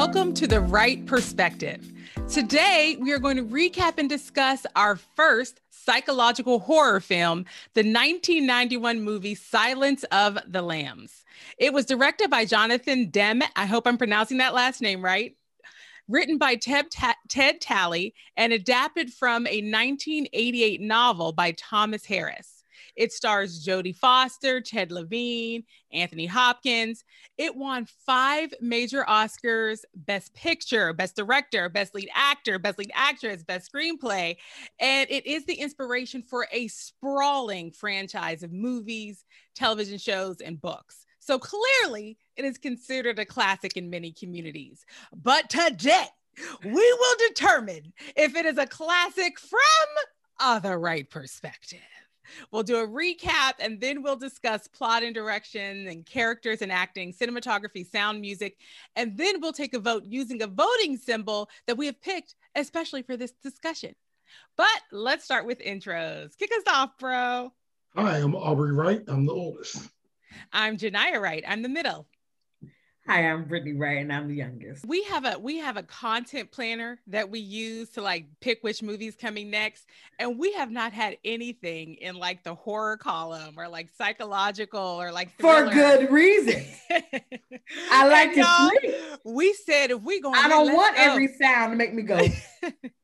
Welcome to The Wright Perspective. Today, we are going to recap and discuss our first psychological horror film, the 1991 movie Silence of the Lambs. It was directed by Jonathan Demme. I hope I'm pronouncing that last name right. Written by Ted, Ta- Ted Tally and adapted from a 1988 novel by Thomas Harris. It stars Jodie Foster, Ted Levine, Anthony Hopkins. It won five major Oscars Best Picture, Best Director, Best Lead Actor, Best Lead Actress, Best Screenplay. And it is the inspiration for a sprawling franchise of movies, television shows, and books. So clearly, it is considered a classic in many communities. But today, we will determine if it is a classic from the right perspective. We'll do a recap and then we'll discuss plot and direction and characters and acting, cinematography, sound, music, and then we'll take a vote using a voting symbol that we have picked especially for this discussion. But let's start with intros. Kick us off, bro. Hi, I'm Aubrey Wright. I'm the oldest. I'm Genia Wright. I'm the middle. Hi, I'm Brittany Wright, and I'm the youngest. We have a we have a content planner that we use to like pick which movies coming next, and we have not had anything in like the horror column or like psychological or like thriller. for good reason. I like to sleep. We said if we go, I don't want go. every sound to make me go.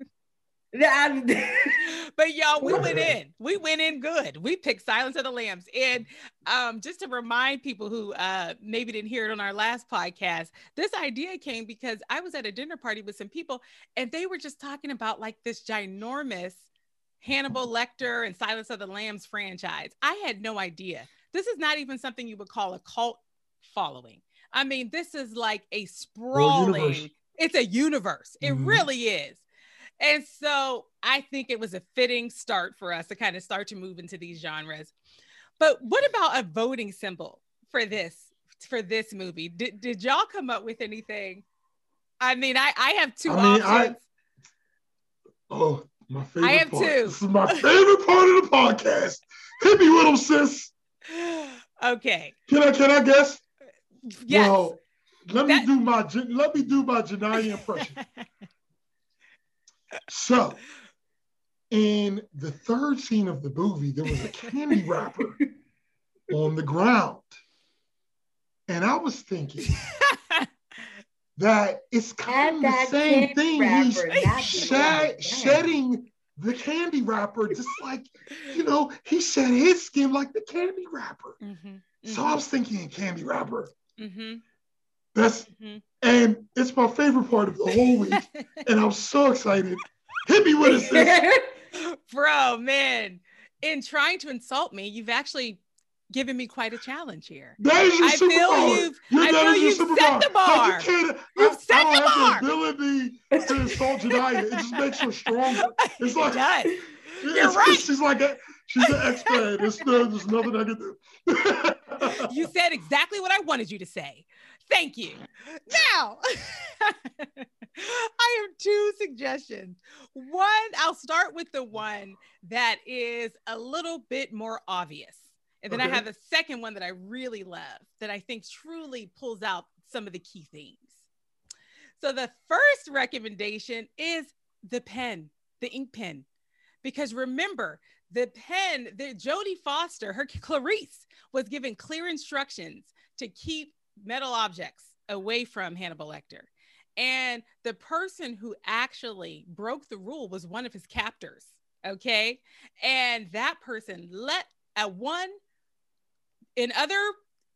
but y'all, we went in. We went in good. We picked Silence of the Lambs. And um, just to remind people who uh, maybe didn't hear it on our last podcast, this idea came because I was at a dinner party with some people and they were just talking about like this ginormous Hannibal Lecter and Silence of the Lambs franchise. I had no idea. This is not even something you would call a cult following. I mean, this is like a sprawling, it's a universe. It mm-hmm. really is. And so I think it was a fitting start for us to kind of start to move into these genres. But what about a voting symbol for this for this movie? Did, did y'all come up with anything? I mean, I, I have two I mean, options. I, oh, my favorite I have part. two. This is my favorite part of the podcast. Hit me with them, sis. Okay. Can I can I guess? Yes. Well, let that... me do my let me do my Genia impression. So, in the third scene of the movie, there was a candy wrapper on the ground. And I was thinking that it's kind of the same thing. He's shed, shedding the candy wrapper, just like, you know, he shed his skin like the candy wrapper. Mm-hmm, mm-hmm. So I was thinking candy wrapper. Mm-hmm. That's, mm-hmm. And it's my favorite part of the whole week. and I'm so excited Hit me with it, Bro, man. In trying to insult me, you've actually given me quite a challenge here. That is your I superpower. feel you've, I feel you've set the bar. You you've I, set the bar. The ability to insult Genia. It just makes her stronger. It's like, it does. You're right. She's like a, she's an expert. There's, there's nothing I can do. you said exactly what I wanted you to say. Thank you. Now, I have two suggestions. One, I'll start with the one that is a little bit more obvious. And then okay. I have a second one that I really love that I think truly pulls out some of the key themes. So the first recommendation is the pen, the ink pen. Because remember, the pen, the Jodie Foster, her Clarice was given clear instructions to keep metal objects away from Hannibal Lecter. And the person who actually broke the rule was one of his captors. Okay. And that person let a one, in other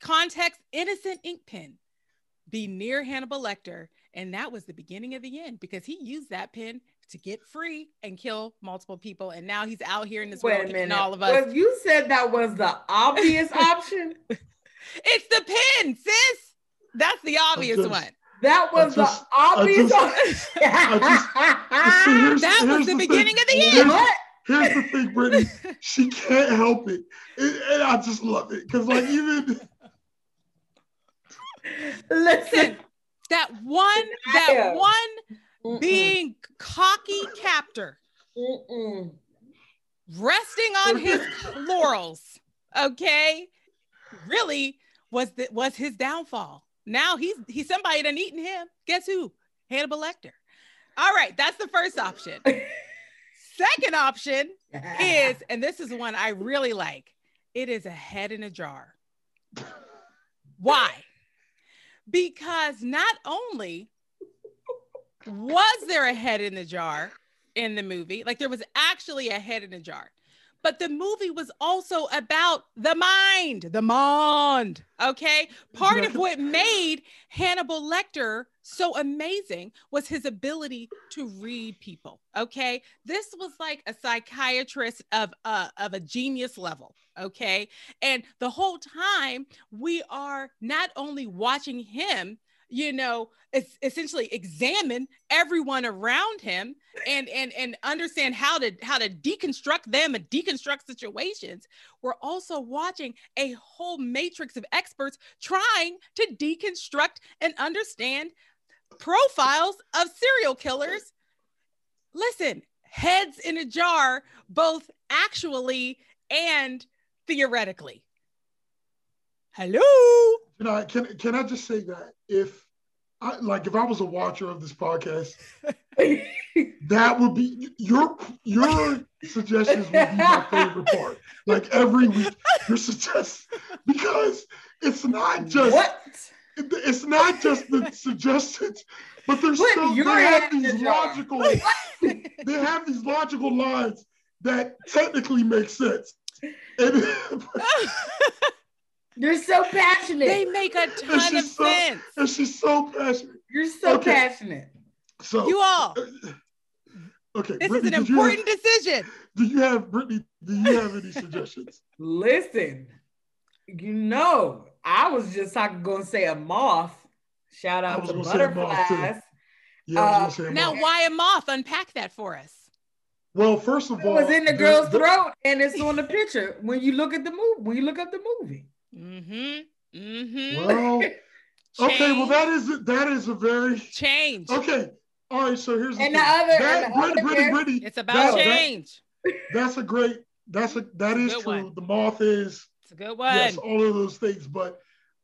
context, innocent ink pen be near Hannibal Lecter. And that was the beginning of the end because he used that pen to get free and kill multiple people. And now he's out here in this Wait world killing all of us. Well, you said that was the obvious option. It's the pen, sis. That's the obvious just, one. That was just, the obvious just, just, that was the, the beginning of the end. Here's the thing, Brittany. She can't help it. it and I just love it. Because like even listen, that one, that one Mm-mm. being cocky captor, Mm-mm. resting on his laurels, okay, really was the, was his downfall. now he's he's somebody done eaten him. Guess who? Hannibal Lecter. All right, that's the first option. Second option is, and this is one I really like. It is a head in a jar. Why? Because not only was there a head in the jar in the movie, like there was actually a head in a jar, but the movie was also about the mind, the mind. Okay. Part of what made Hannibal Lecter so amazing was his ability to read people. Okay. This was like a psychiatrist of, uh, of a genius level. Okay. And the whole time we are not only watching him you know, essentially examine everyone around him and and and understand how to how to deconstruct them and deconstruct situations. We're also watching a whole matrix of experts trying to deconstruct and understand profiles of serial killers. Listen, heads in a jar, both actually and theoretically. Hello. You know, can can I just say that if I, like if I was a watcher of this podcast, that would be your your suggestions would be my favorite part. Like every week, your suggestions because it's not just what? it's not just the suggestions, but there's so they have these logical they have these logical lines that technically make sense. And, You're so passionate. They make a ton of so, sense. And she's so passionate. You're so okay. passionate. So you all. Okay. This Brittany, is an important have, decision. Do you have Brittany? Do you have any suggestions? Listen, you know, I was just talking going to say a moth. Shout out to butterflies. Yeah, uh, now, why a moth? Unpack that for us. Well, first of all, it was in the girl's the, throat, and it's on the picture when you look at the movie. When you look up the movie. Mm-hmm. Mm-hmm. Well, okay. Well, that is that is a very change. Okay. All right. So here's and the, the other. That, and the Brittany, Brittany, it's about that, change. That, that's a great. That's a that is true. One. The moth is. It's a good one. Yes, all of those things. But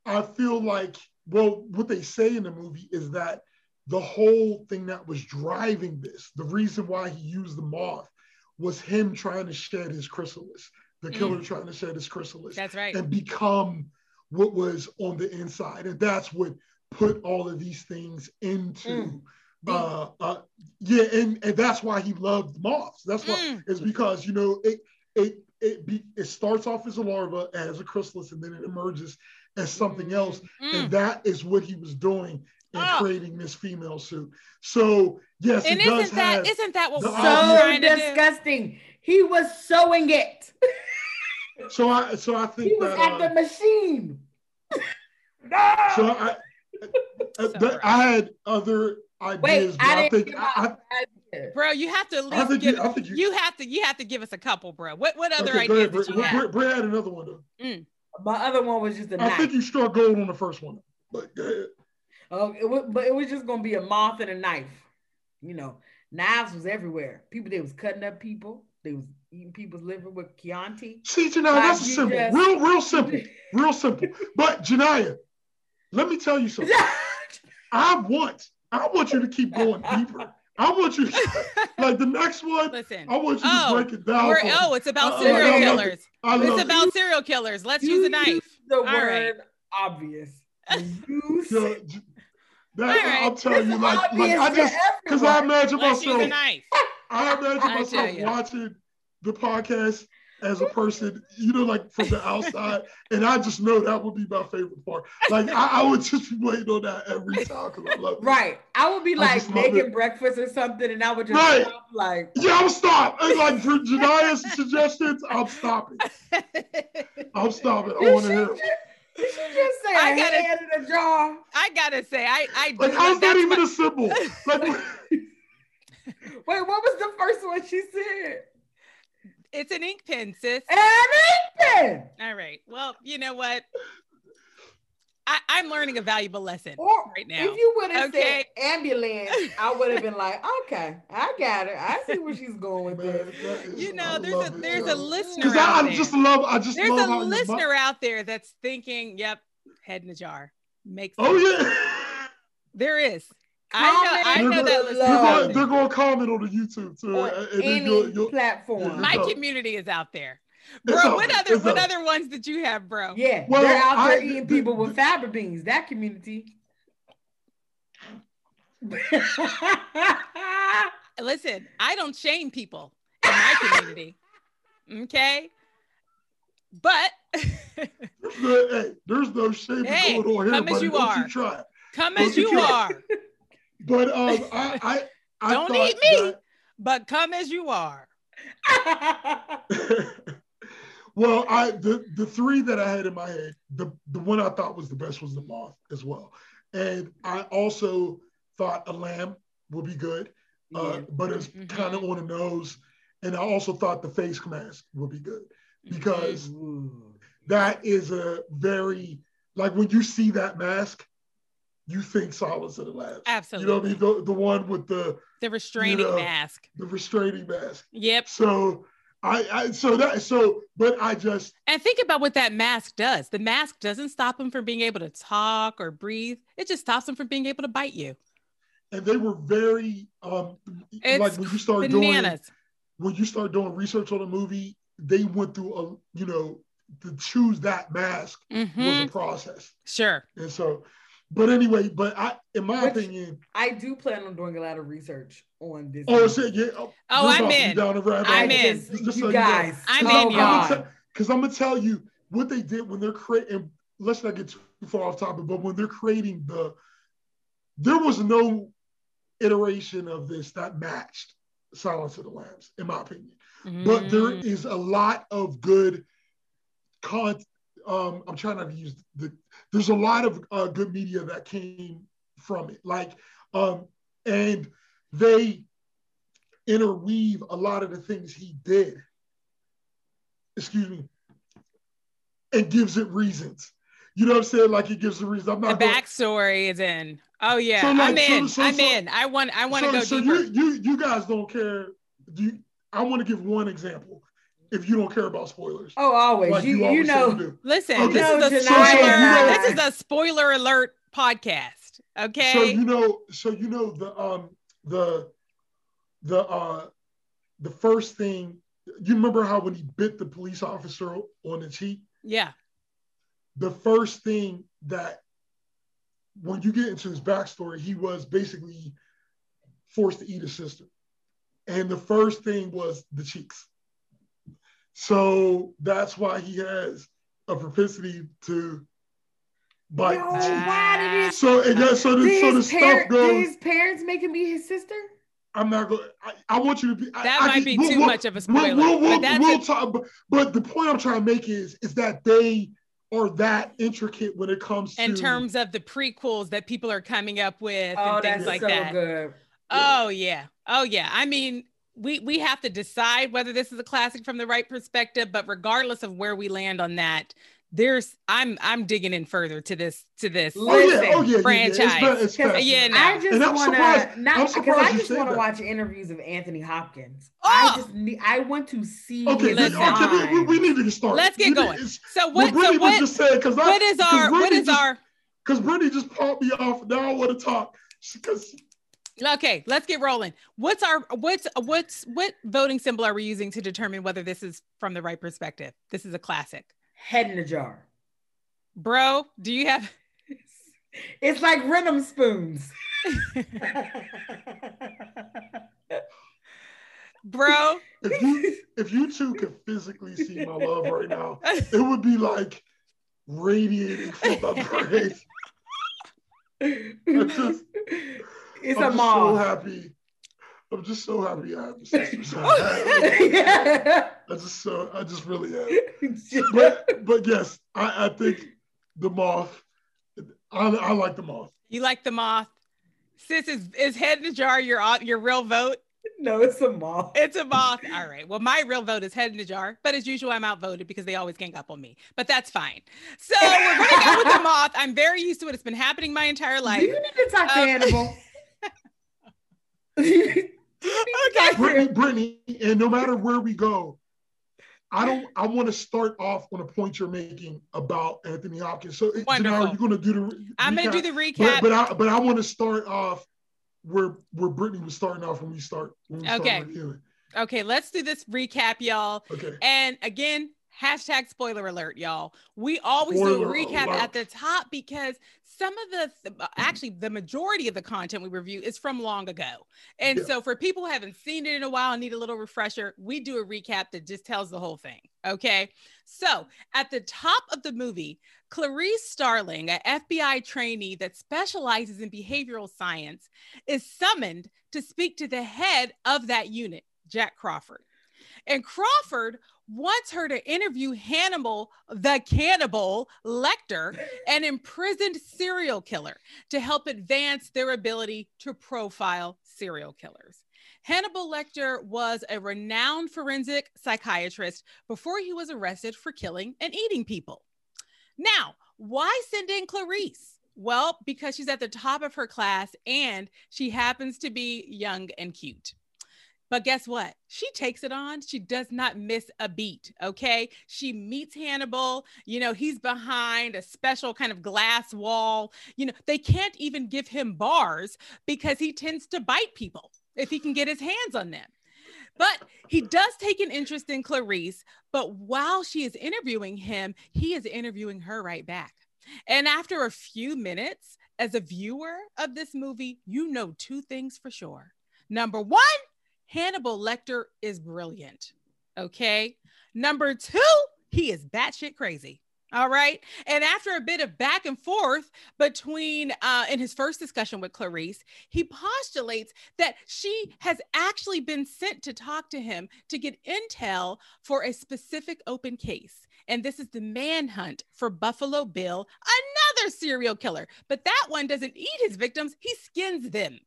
I feel like well, what they say in the movie is that the whole thing that was driving this, the reason why he used the moth, was him trying to shed his chrysalis the killer mm. trying to shed his chrysalis. That's right. And become what was on the inside. And that's what put all of these things into mm. uh, uh, yeah, and, and that's why he loved moths. That's why mm. it's because you know it it it be, it starts off as a larva as a chrysalis and then it emerges as something else. Mm. And that is what he was doing in oh. creating this female suit. So yes, and isn't that isn't that what so disgusting? He was sewing it. So I so I think he was that, at uh, the machine. no. So I, I, I had other ideas. Wait, I, I think I, bro, you have to at least give, you, you, you, have to you have to give us a couple, bro. What what other okay, ideas did you have? Brad had another one. Mm. My other one was just a. I knife. I think you struck gold on the first one, but go ahead. Oh, it was, but it was just gonna be a moth and a knife. You know, knives was everywhere. People they was cutting up people. They was eating people's liver with Chianti. See, Genia, that's a simple, just... real, real simple, real simple. But Genia, let me tell you something. I want, I want you to keep going deeper. I want you, to, like the next one. Listen, I want you oh, to break it down. oh, it's about serial I, killers. I it's about it. serial killers. Let's you use a knife. the All word right. obvious. Use that, right. I'll tell you, like, like I just because I imagine Let's myself. I imagine myself watching the podcast as a person, you know, like from the outside, and I just know that would be my favorite part. Like I, I would just be waiting on that every time because I love it. Right, I would be like making breakfast or something, and I would just right. stop, like, yeah, I'll stop. And like for Genia's suggestions, I'm stopping. I'm stopping. I want to hear. You should just say I gotta, hand in a jar. I gotta say, I, I like how's that even my... a symbol? Like, Wait, what was the first one she said? It's an ink pen, sis. An ink pen. All right. Well, you know what? I, am learning a valuable lesson or right now. If you would have okay. said ambulance, I would have been like, okay, I got it. I see where she's going with this. You know, there's a there's a listener out I, I just love I just there's love a listener out there that's thinking, yep, head in a jar. Makes oh yeah. There is. I know, I know that. They're going, they're going to comment on the YouTube too. On any you'll, you'll, platform. My community is out there. Bro, what other what other ones did you have, bro? Yeah, well, they're out there I, eating people with fava beans. That community. Listen, I don't shame people in my community. Okay. But there's no, hey, there's no shame hey, going on here. Come as you are. You try. Come as you, you are. But um, I, I, I don't eat me, that... but come as you are. well, I the the three that I had in my head, the the one I thought was the best was the moth as well, and I also thought a lamb would be good, uh, but it's mm-hmm. kind of on the nose, and I also thought the face mask would be good because mm-hmm. that is a very like when you see that mask, you think Silence of the Lambs. Absolutely. You know what I mean? The, the one with the the restraining you know, mask. The restraining mask. Yep. So I, I so that so but I just and think about what that mask does. The mask doesn't stop him from being able to talk or breathe. It just stops him from being able to bite you. And they were very um it's like when you start bananas. doing when you start doing research on a movie, they went through a you know to choose that mask mm-hmm. was a process. Sure. And so but anyway, but I, in my Which opinion, I do plan on doing a lot of research on this. Oh, so, yeah. Oh, oh I'm in. Down the I'm in. Just, just you so guys, you know. I'm in, y'all. Because I'm gonna tell you what they did when they're creating. Let's not get too far off topic, but when they're creating the, there was no iteration of this that matched Silence of the Lambs, in my opinion. Mm. But there mm. a lot of good content um, I'm trying not to use the, there's a lot of uh, good media that came from it. Like, um, and they interweave a lot of the things he did, excuse me, and gives it reasons. You know what I'm saying? Like he gives the reason. I'm not the backstory is in. Oh yeah, so like, I'm in. So, so, I'm in. I want. I want to go so deeper. you you you guys don't care. Do you, I want to give one example if you don't care about spoilers. Oh, always. Like you, you, you know. Listen, okay. this is a spoiler. this is a spoiler alert podcast. Okay. So you know, so you know the um the the uh the first thing you remember how when he bit the police officer on the cheek? Yeah. The first thing that when you get into his backstory, he was basically forced to eat his sister. And the first thing was the cheeks. So that's why he has a propensity to bite. No, why did it? Ah. So it got so the, so the stuff goes. His parents make him be his sister? I'm not going. I, I want you to be. That I, might I, be we'll, too we'll, much of a spoiler. We'll, we'll, but, we'll talk, but, but the point I'm trying to make is is that they are that intricate when it comes to in terms of the prequels that people are coming up with oh, and things like so that. Good. Oh yeah. Oh yeah. I mean, we we have to decide whether this is a classic from the right perspective but regardless of where we land on that there's i'm i'm digging in further to this to this oh, yeah, oh, yeah, franchise yeah, it's it's yeah no. i just want to not because i just want to watch interviews of anthony hopkins. Oh! i just need i want to see okay, his okay we, we, need to start. Let's get going. so what so what, just said, what I, is our what is just, our because brittany just popped me off. Now i want to talk because Okay, let's get rolling. What's our what's what's what voting symbol are we using to determine whether this is from the right perspective? This is a classic. Head in a jar. Bro, do you have It's like rhythm spoons. Bro, if you if you two could physically see my love right now, it would be like radiating from my brain. I just it's I'm a mom. So happy. I'm just so happy I have a sister. So I, I just so I just really am. but but yes, I, I think the moth. I, I like the moth. You like the moth. Sis is is head in the jar your your real vote. No, it's a moth. It's a moth. All right. Well, my real vote is head in the jar, but as usual, I'm outvoted because they always gang up on me. But that's fine. So we're gonna go with the moth. I'm very used to it. It's been happening my entire life. You need to talk um, to Hannibal? okay. Brittany, Brittany, and no matter where we go, I don't. I want to start off on a point you're making about Anthony Hopkins. So, Wonderful. you're going to do the. I'm going to do the recap, but, but I but I want to start off where where Brittany was starting off when we start. When we okay. Start okay, let's do this recap, y'all. Okay. And again, hashtag spoiler alert, y'all. We always spoiler do a recap alert. at the top because some of the uh, actually the majority of the content we review is from long ago. And yeah. so for people who haven't seen it in a while and need a little refresher, we do a recap that just tells the whole thing. Okay. So at the top of the movie, Clarice Starling, an FBI trainee that specializes in behavioral science, is summoned to speak to the head of that unit, Jack Crawford. And Crawford wants her to interview Hannibal, the cannibal Lecter, an imprisoned serial killer, to help advance their ability to profile serial killers. Hannibal Lecter was a renowned forensic psychiatrist before he was arrested for killing and eating people. Now, why send in Clarice? Well, because she's at the top of her class and she happens to be young and cute. But guess what? She takes it on. She does not miss a beat. Okay. She meets Hannibal. You know, he's behind a special kind of glass wall. You know, they can't even give him bars because he tends to bite people if he can get his hands on them. But he does take an interest in Clarice. But while she is interviewing him, he is interviewing her right back. And after a few minutes, as a viewer of this movie, you know two things for sure. Number one, Hannibal Lecter is brilliant. Okay. Number two, he is batshit crazy. All right. And after a bit of back and forth between, uh, in his first discussion with Clarice, he postulates that she has actually been sent to talk to him to get intel for a specific open case. And this is the manhunt for Buffalo Bill, another serial killer. But that one doesn't eat his victims, he skins them.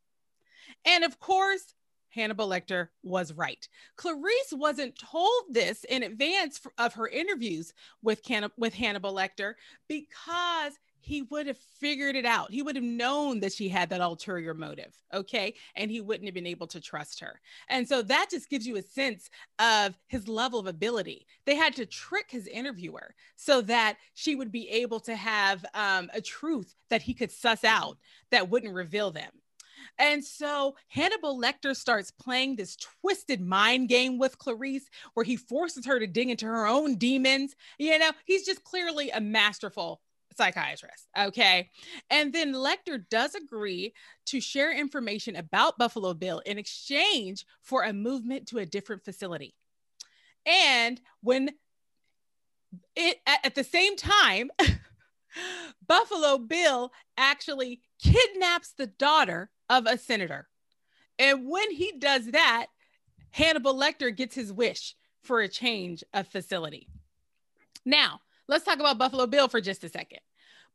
And of course, Hannibal Lecter was right. Clarice wasn't told this in advance of her interviews with, Can- with Hannibal Lecter because he would have figured it out. He would have known that she had that ulterior motive. Okay. And he wouldn't have been able to trust her. And so that just gives you a sense of his level of ability. They had to trick his interviewer so that she would be able to have um, a truth that he could suss out that wouldn't reveal them. And so Hannibal Lecter starts playing this twisted mind game with Clarice, where he forces her to dig into her own demons. You know, he's just clearly a masterful psychiatrist. Okay. And then Lecter does agree to share information about Buffalo Bill in exchange for a movement to a different facility. And when it at, at the same time, Buffalo Bill actually kidnaps the daughter of a senator. And when he does that, Hannibal Lecter gets his wish for a change of facility. Now, let's talk about Buffalo Bill for just a second.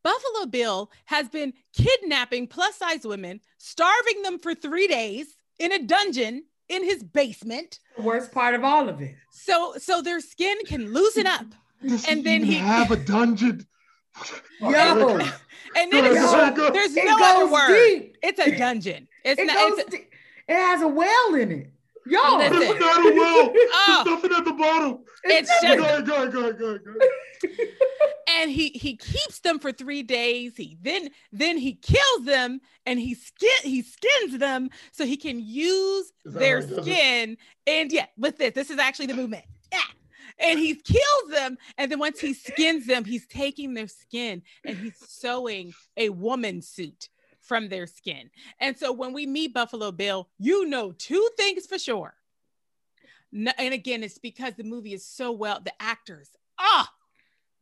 Buffalo Bill has been kidnapping plus size women, starving them for three days in a dungeon in his basement. The worst part of all of it. So, so their skin can loosen up. Does and then he have a dungeon Yo. and then it's, Yo. there's it no other word. Deep. It's a dungeon. It's it not. It's a, it has a well in it. Yo, it's not a well. Oh. There's nothing at the bottom. It's, it's just. Go ahead, go ahead, go go go and he he keeps them for three days. He then then he kills them and he skin he skins them so he can use their skin. And yeah, with this, this is actually the movement. And he kills them. And then once he skins them, he's taking their skin and he's sewing a woman suit from their skin. And so when we meet Buffalo Bill, you know two things for sure. No, and again, it's because the movie is so well, the actors, ah,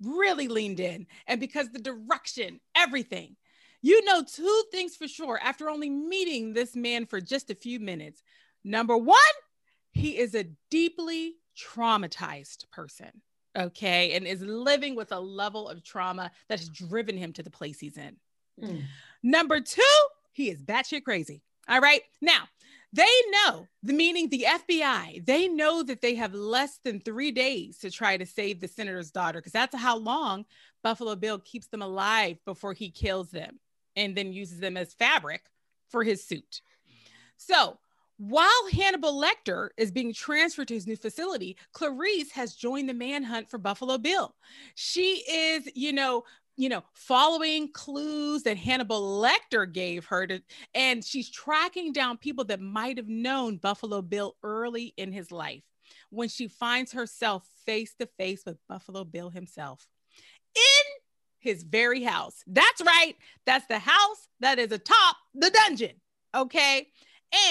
really leaned in. And because the direction, everything. You know two things for sure after only meeting this man for just a few minutes. Number one, he is a deeply traumatized person, okay, and is living with a level of trauma that has driven him to the place he's in. Mm. Number two, he is batshit crazy. All right. Now, they know the meaning the FBI, they know that they have less than three days to try to save the senator's daughter because that's how long Buffalo Bill keeps them alive before he kills them and then uses them as fabric for his suit. So While Hannibal Lecter is being transferred to his new facility, Clarice has joined the manhunt for Buffalo Bill. She is, you know, you know, following clues that Hannibal Lecter gave her to, and she's tracking down people that might have known Buffalo Bill early in his life when she finds herself face to face with Buffalo Bill himself in his very house. That's right. That's the house that is atop the dungeon. Okay.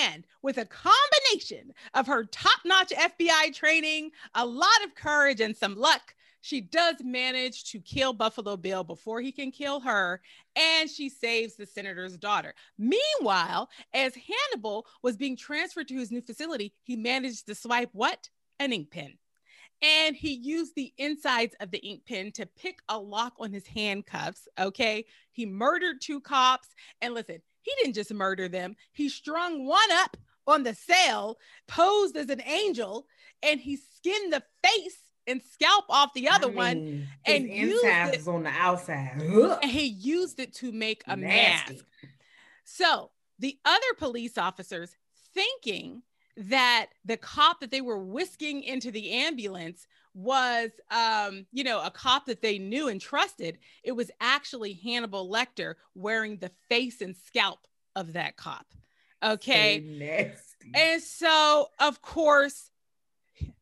And with a combination of her top notch FBI training, a lot of courage, and some luck, she does manage to kill Buffalo Bill before he can kill her, and she saves the senator's daughter. Meanwhile, as Hannibal was being transferred to his new facility, he managed to swipe what? An ink pen. And he used the insides of the ink pen to pick a lock on his handcuffs. Okay. He murdered two cops. And listen, he didn't just murder them, he strung one up on the cell, posed as an angel, and he skinned the face and scalp off the other I mean, one and used it on the outside. And he used it to make a Nasty. mask. So the other police officers thinking that the cop that they were whisking into the ambulance was um you know a cop that they knew and trusted it was actually hannibal lecter wearing the face and scalp of that cop. Okay? And so of course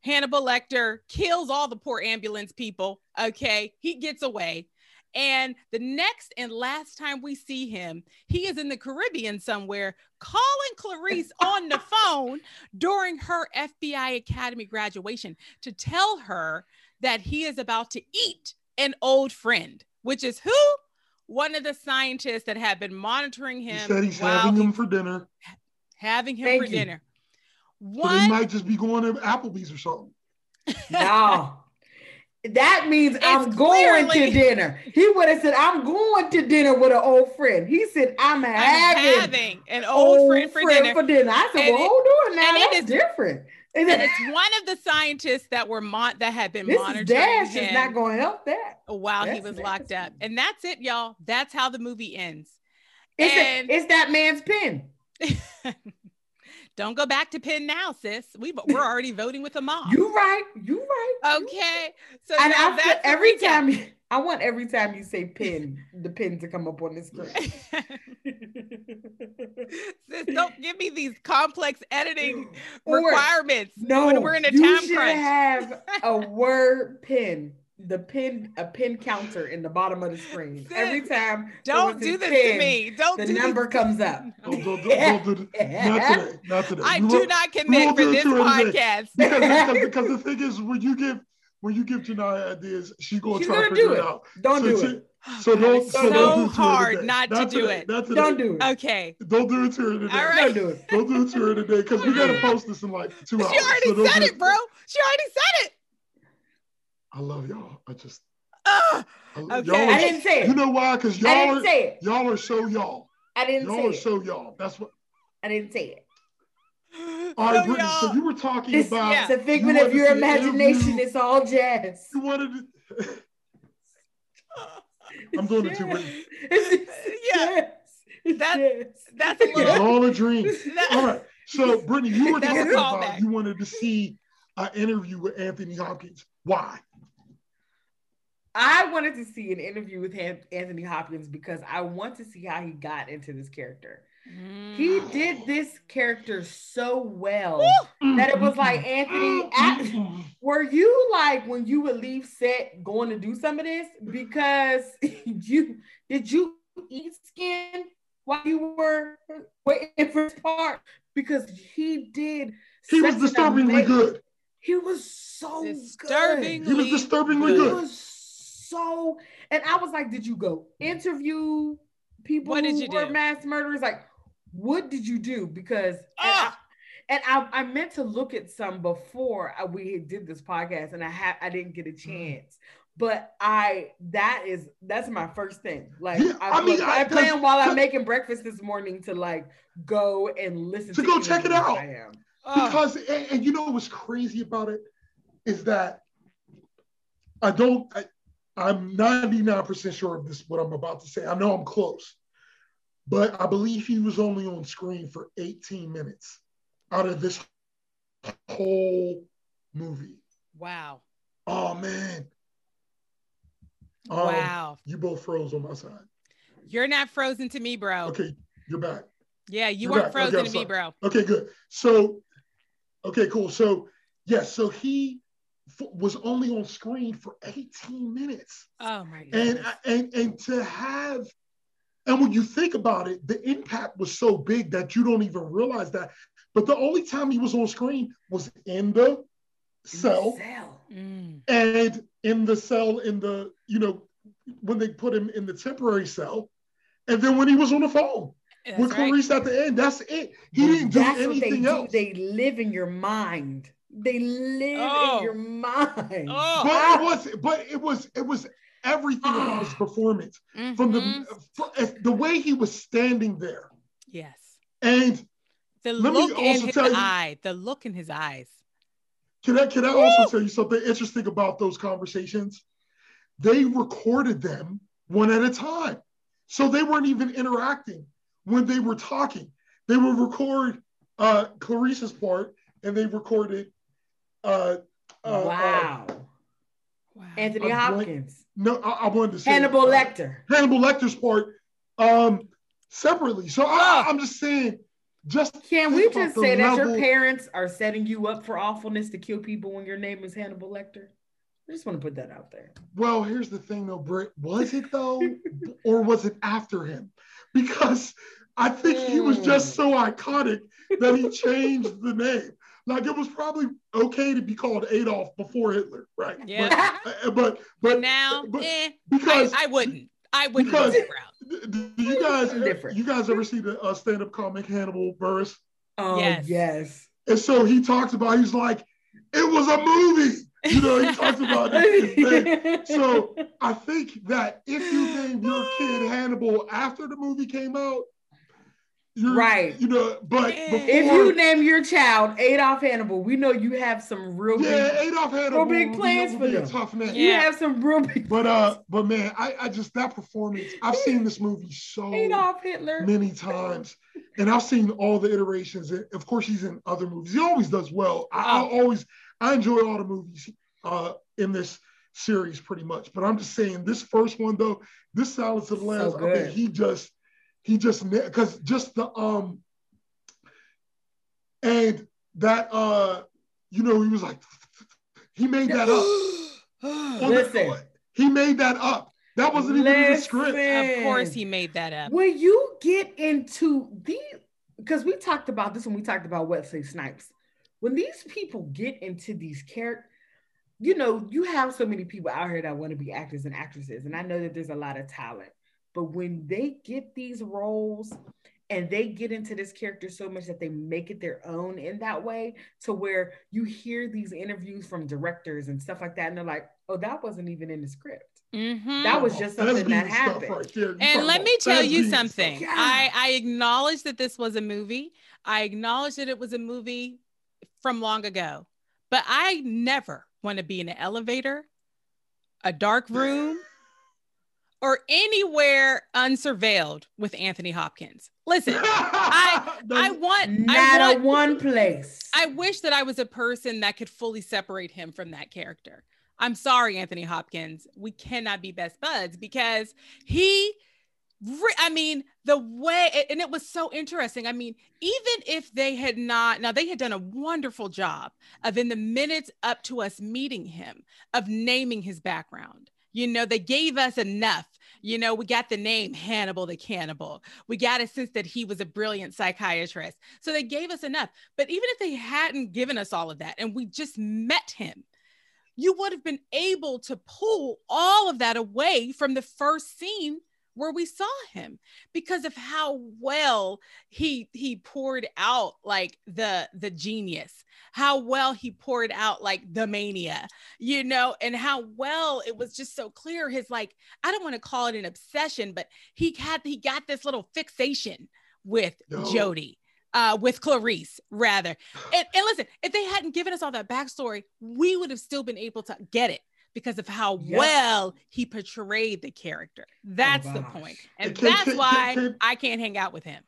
hannibal lecter kills all the poor ambulance people okay? He gets away and the next and last time we see him, he is in the Caribbean somewhere calling Clarice on the phone during her FBI Academy graduation to tell her that he is about to eat an old friend, which is who? One of the scientists that had been monitoring him. He said he's having him for dinner. Having him Thank for you. dinner. One, so they might just be going to Applebee's or something. No. That means it's I'm going clearly, to dinner. He would have said, I'm going to dinner with an old friend. He said, I'm, I'm having, having, an old, old friend, for, friend dinner. for dinner. I said, and well, it, hold on now. That's it is, different. And, and it's one of the scientists that were mon- that had been this monitoring Dash him is not going to help that while that's he was locked up. And that's it, y'all. That's how the movie ends. It's, and, a, it's that man's pen. Don't go back to pen now, sis. We we're already voting with the mob. You right. You right. Okay. So and after every time you, I want every time you say pin, the pin to come up on the screen. sis, don't give me these complex editing or, requirements. No, when we're in a time crunch. have a word pin the pin a pin counter in the bottom of the screen. Sis, Every time don't do this pin, to me. Don't the do number this. comes up. Don't, don't, don't, do not today. Not today. I we do will, not commit for this podcast. Because, because, because, the thing is when you give when you give Genia ideas, she's gonna she's try to figure it. it out. Don't so do it. Oh, so don't. so, so don't do hard not, not to do it. Not don't do it. Okay. Don't do it to her today. All right. Don't do it. Don't do it to her today because we gotta post this in like two hours. She already so said it, bro. She already said it. I love y'all. I just uh, okay. I didn't say it. You know why? Because y'all are y'all are so y'all. I didn't y'all say are it. so y'all. That's what. I didn't say it. All right, Brittany. So you were talking this, about. It's a figment you of your imagination. It's all jazz. You wanted to. I'm doing it too, Brittany. yeah. That, that's a little. All a dream. all right. So, Brittany, you were talking about back. you wanted to see an interview with Anthony Hopkins. Why? I wanted to see an interview with Anthony Hopkins because I want to see how he got into this character. Mm. He did this character so well that it was like Anthony. At, were you like when you would leave set going to do some of this because you did you eat skin while you were waiting for his part because he did. He was disturbingly good. He was so disturbingly good. He was disturbingly good. He was so, and I was like, did you go interview people what did you who were do? mass murderers? Like, what did you do? Because ah! and, I, and I, I, meant to look at some before I, we did this podcast, and I had I didn't get a mm. chance. But I that is that's my first thing. Like yeah, I, I mean, I, I plan while I'm making breakfast this morning to like go and listen to, to go check it out. I am. Because and, and, you know what's crazy about it is that I don't I, I'm 99% sure of this, what I'm about to say. I know I'm close, but I believe he was only on screen for 18 minutes. out of this whole movie. Wow. Oh man. Um, wow. You both froze on my side. You're not frozen to me, bro. Okay, you're back. Yeah, you you're weren't back. frozen okay, to me, bro. Okay, good. So, okay, cool. So, yes, yeah, so he was only on screen for 18 minutes. Oh my god. And and and to have and when you think about it, the impact was so big that you don't even realize that. But the only time he was on screen was in the cell, the cell. Mm. and in the cell in the you know when they put him in the temporary cell, and then when he was on the phone that's with right. Clarice at the end. That's it. He didn't do anything else. They live in your mind. They live oh. in your mind. Oh. But it was, but it was, it was everything about his performance mm-hmm. from the mm-hmm. the way he was standing there. Yes. And the look in his eye, the look in his eyes. Can I can I Woo! also tell you something interesting about those conversations? They recorded them one at a time. So they weren't even interacting when they were talking. They would record uh, Clarice's part and they recorded uh, uh, wow. Uh, wow. Anthony Hopkins. no, I, I, wanted to say Hannibal Lecter. Hannibal Lecter's part um, separately. So I, I'm just saying just can we just say that your parents are setting you up for awfulness to kill people when your name is Hannibal Lecter? I just want to put that out there. Well, here's the thing though, Britt. Was it though, or was it after him? Because I think mm. he was just so iconic that he changed the name. Like it was probably okay to be called Adolf before Hitler, right? Yeah. But but but, but now, but, eh, because I, I, wouldn't. I wouldn't because, do you guys different. you guys ever see the uh, stand-up comic Hannibal Buress? Oh yes. yes. And so he talks about he's like, it was a movie. You know, he talks about this. so I think that if you named your kid Hannibal after the movie came out, you're, right. You know, but before, if you name your child Adolf Hannibal, we know you have some real yeah, big, Adolf Hannibal, real big plans for them. Tough man. You have some real big. But uh, but man, I, I just that performance. I've seen this movie so Adolf Hitler many times, and I've seen all the iterations. Of course, he's in other movies. He always does well. I, I oh. always I enjoy all the movies uh in this series pretty much. But I'm just saying this first one though, this Silence of the Lambs, so I mean, he just he just because just the um and that uh you know he was like he made that up. Listen, he made that up. That wasn't even Listen. in the script. Of course, he made that up. When you get into the because we talked about this when we talked about Wesley Snipes. When these people get into these characters, you know, you have so many people out here that want to be actors and actresses, and I know that there's a lot of talent. But when they get these roles and they get into this character so much that they make it their own in that way, to where you hear these interviews from directors and stuff like that, and they're like, oh, that wasn't even in the script. Mm-hmm. That was just something that happened. Right and let me tell you something. Yeah. I, I acknowledge that this was a movie. I acknowledge that it was a movie from long ago, but I never want to be in an elevator, a dark room or anywhere unsurveilled with Anthony Hopkins. Listen, I I want not I want, a one place. I wish that I was a person that could fully separate him from that character. I'm sorry, Anthony Hopkins. We cannot be best buds because he I mean, the way, and it was so interesting. I mean, even if they had not, now they had done a wonderful job of in the minutes up to us meeting him, of naming his background. You know, they gave us enough. You know, we got the name Hannibal the Cannibal. We got a sense that he was a brilliant psychiatrist. So they gave us enough. But even if they hadn't given us all of that and we just met him, you would have been able to pull all of that away from the first scene where we saw him because of how well he he poured out like the the genius how well he poured out like the mania you know and how well it was just so clear his like i don't want to call it an obsession but he had he got this little fixation with no. jodie uh, with Clarice, rather. And, and listen, if they hadn't given us all that backstory, we would have still been able to get it because of how yep. well he portrayed the character. That's oh, the point. And can, that's can, why can, I can't hang out with him.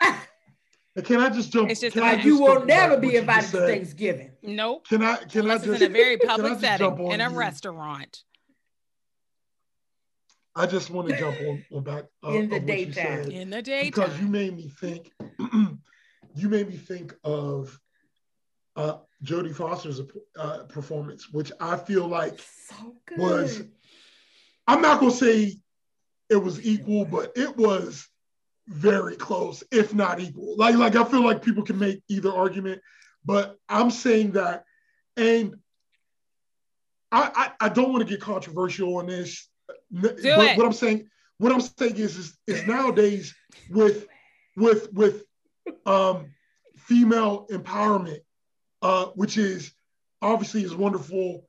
Can I just jump? It's just like you will never be invited to Thanksgiving. Nope. Can I? Can Unless I just? in a very public setting in a you? restaurant. I just want to jump on, on back uh, in the daytime. In the daytime, because you made me think. you made me think of uh, Jodie Foster's uh, performance, which I feel like so was. I'm not gonna say it was equal, but it was very close, if not equal. Like, like I feel like people can make either argument, but I'm saying that, and I I, I don't want to get controversial on this. Do but it. what I'm saying, what I'm saying is, is, is nowadays with with with um female empowerment, uh, which is obviously is wonderful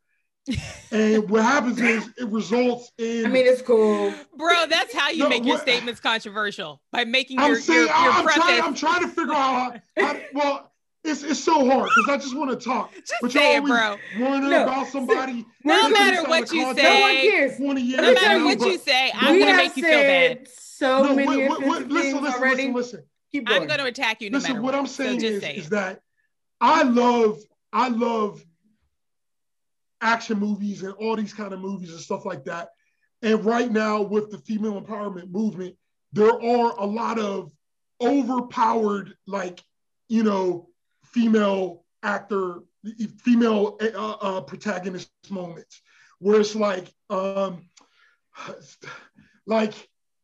and what happens is it results in. I mean, it's cool, bro. That's how you no, make your what, statements controversial by making I'm your, saying, your, your I'm preface. Trying, I'm trying to figure out how. how well, it's it's so hard because I just want to talk. Just but say it, bro. Want to no, about somebody? No matter what you say, no one cares. No matter what you say, I'm gonna make you feel bad. So no, many what, what, listen, listen, already. listen, listen. I'm going to attack you. No listen, what I'm saying so is, is that I love, I love action movies and all these kind of movies and stuff like that. And right now, with the female empowerment movement, there are a lot of overpowered, like, you know, female actor, female uh, uh, protagonist moments where it's like, um, like,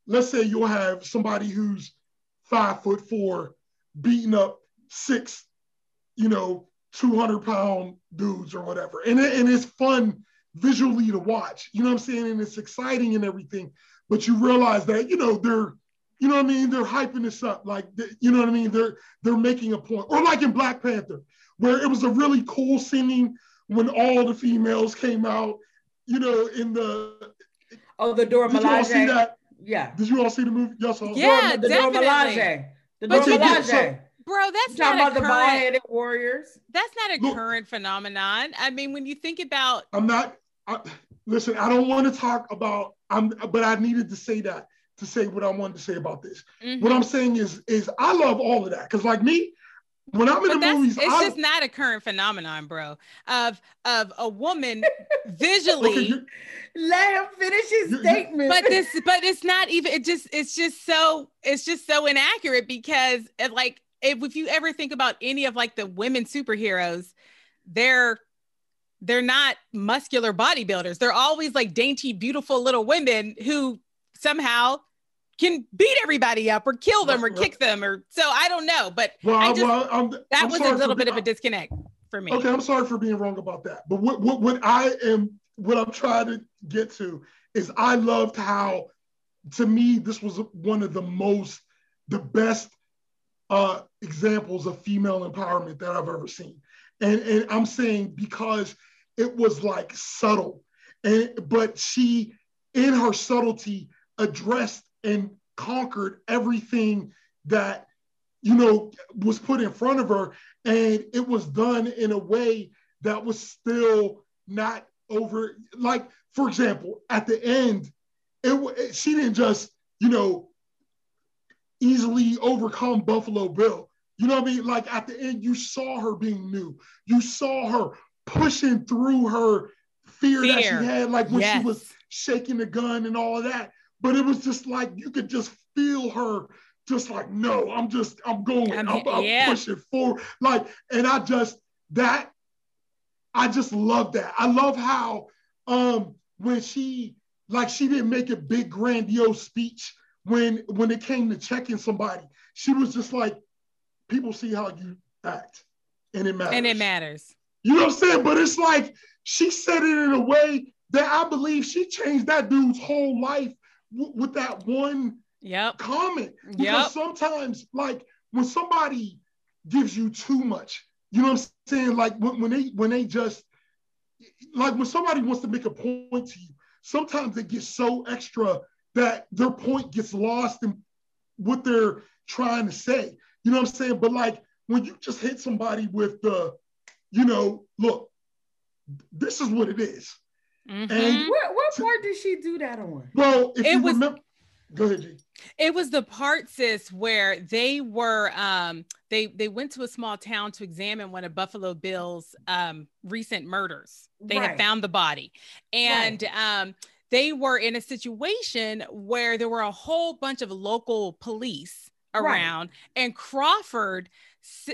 let's say you'll have somebody who's five foot four beating up six, you know, 200 pound dudes or whatever. And, it, and it's fun visually to watch, you know what I'm saying? And it's exciting and everything. But you realize that, you know, they're, you know what I mean? They're hyping this up. Like, you know what I mean? They're, they're making a point. Or like in Black Panther, where it was a really cool scene when all the females came out, you know, in the. Oh, the Dora Did you all see that? Yeah. Did you all see the movie? Yes, all. Yeah, Dora, the definitely. Dora Milaje. The Dora Milaje. Bro, that's not about the bald-headed warriors. That's not a Look, current phenomenon. I mean, when you think about, I'm not. I, listen, I don't want to talk about. I'm, but I needed to say that to say what I wanted to say about this. Mm-hmm. What I'm saying is, is I love all of that because, like me, when I'm in but the movies, it's I, just not a current phenomenon, bro. Of of a woman visually. Okay, let him finish his statement. But this, but it's not even. It just, it's just so, it's just so inaccurate because, it, like, if, if you ever think about any of like the women superheroes, they're they're not muscular bodybuilders. They're always like dainty, beautiful little women who somehow can beat everybody up or kill them or kick them or so I don't know. But well, I just, well, I'm, that I'm was a little bit of a disconnect for me. Okay, I'm sorry for being wrong about that. But what, what, what I am, what I'm trying to get to is I loved how, to me, this was one of the most, the best uh, examples of female empowerment that I've ever seen. And, and I'm saying because it was like subtle, and but she, in her subtlety, addressed and conquered everything that you know was put in front of her, and it was done in a way that was still not over. Like for example, at the end, it, it she didn't just you know easily overcome Buffalo Bill. You know what I mean? Like at the end, you saw her being new. You saw her pushing through her fear, fear. that she had, like when yes. she was shaking the gun and all of that. But it was just like you could just feel her just like, no, I'm just, I'm going, I'm, I'm, I'm yeah. pushing forward. Like, and I just, that, I just love that. I love how um when she, like, she didn't make a big grandiose speech when when it came to checking somebody. She was just like, people see how you act, and it matters. And it matters. You know what I'm saying? But it's like she said it in a way that I believe she changed that dude's whole life w- with that one yep. comment. Because yep. sometimes, like when somebody gives you too much, you know what I'm saying? Like when, when they when they just like when somebody wants to make a point to you, sometimes they get so extra that their point gets lost in what they're trying to say. You know what I'm saying? But like when you just hit somebody with the, you know, look, this is what it is. Mm-hmm. And what, what part did she do that on? Well, if it you was, remember, Go ahead, G. It was the part, sis, where they were um they they went to a small town to examine one of Buffalo Bill's um recent murders. They right. had found the body. And right. um they were in a situation where there were a whole bunch of local police around right. and Crawford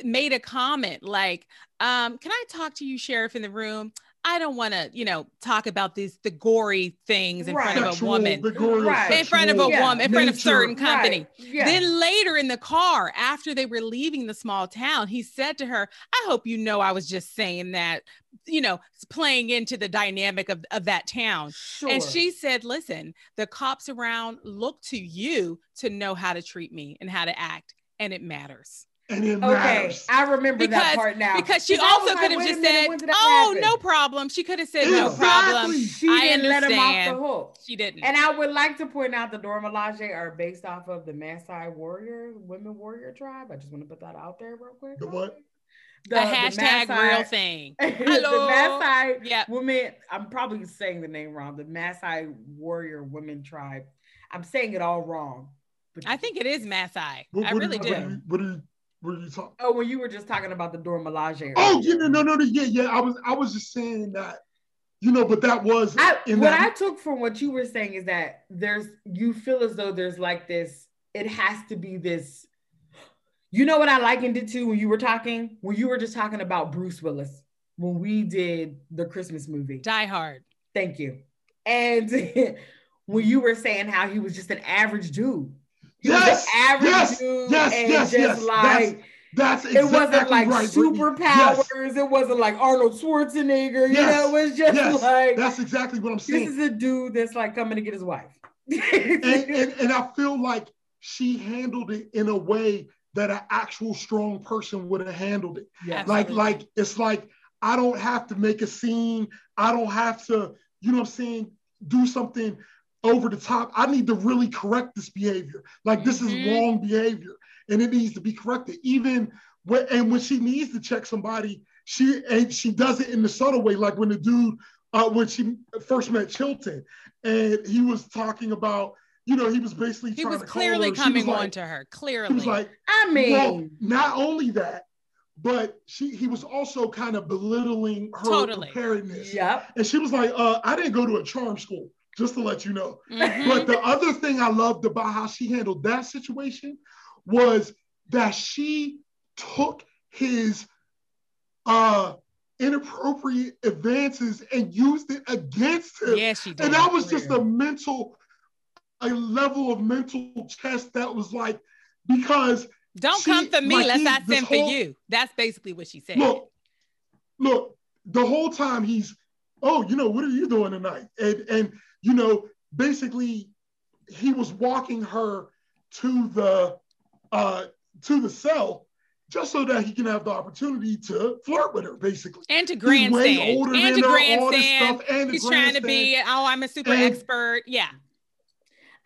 made a comment like um, can I talk to you sheriff in the room I don't want to, you know, talk about these the gory things in right. front of a woman, right. in front of a yeah. woman, in front of certain company. Right. Yeah. Then later in the car, after they were leaving the small town, he said to her, "I hope you know I was just saying that, you know, playing into the dynamic of, of that town." Sure. And she said, "Listen, the cops around look to you to know how to treat me and how to act, and it matters." And it okay, I remember because, that part now. Because she also could have just said, "Oh, happen? no problem." She could have said, exactly. "No problem." She I didn't understand. let him off the hook. She didn't. And I would like to point out the Dora Milaje are based off of the Maasai warrior, women warrior tribe. I just want to put that out there real quick. The what? The, the hashtag the Maasai, real thing. Hello. the Maasai yeah. women. I'm probably saying the name wrong. The Maasai warrior women tribe. I'm saying it all wrong. But I think it is Maasai. What, I really do. What are you what are you talking? Oh, when you were just talking about the Dora Milaje. Oh, yeah, no, no, no, yeah, yeah. I was, I was just saying that, you know, but that was. I, what that... I took from what you were saying is that there's, you feel as though there's like this. It has to be this. You know what I likened it to when you were talking, when you were just talking about Bruce Willis when we did the Christmas movie, Die Hard. Thank you. And when you were saying how he was just an average dude he yes, average yes, dude yes, and yes, just yes. like that's, that's exactly it wasn't like right, superpowers. Yes. It wasn't like Arnold Schwarzenegger. You know, it was just yes. like that's exactly what I'm saying. This is a dude that's like coming to get his wife. and, and, and I feel like she handled it in a way that an actual strong person would have handled it. Yeah, like, like it's like I don't have to make a scene. I don't have to, you know what I'm saying, do something over the top. I need to really correct this behavior. Like this mm-hmm. is wrong behavior and it needs to be corrected. Even when and when she needs to check somebody, she and she does it in the subtle way, like when the dude uh, when she first met Chilton and he was talking about you know, he was basically he was clearly coming on like, to her. Clearly, he was like, I mean, well, not only that, but she he was also kind of belittling her totally. preparedness. Yep. And she was like, uh, I didn't go to a charm school just to let you know. Mm-hmm. But the other thing I loved about how she handled that situation was that she took his uh inappropriate advances and used it against him. Yeah, she did. And that was just a mental, a level of mental test that was like, because don't she, come for me, like let's not send for you. That's basically what she said. Look, look, the whole time he's, oh, you know, what are you doing tonight? And and you know, basically he was walking her to the uh, to the cell just so that he can have the opportunity to flirt with her, basically. And to grandstand. He's way older and than to her, grandstand. Stuff, and He's trying to be, oh, I'm a super and, expert. Yeah.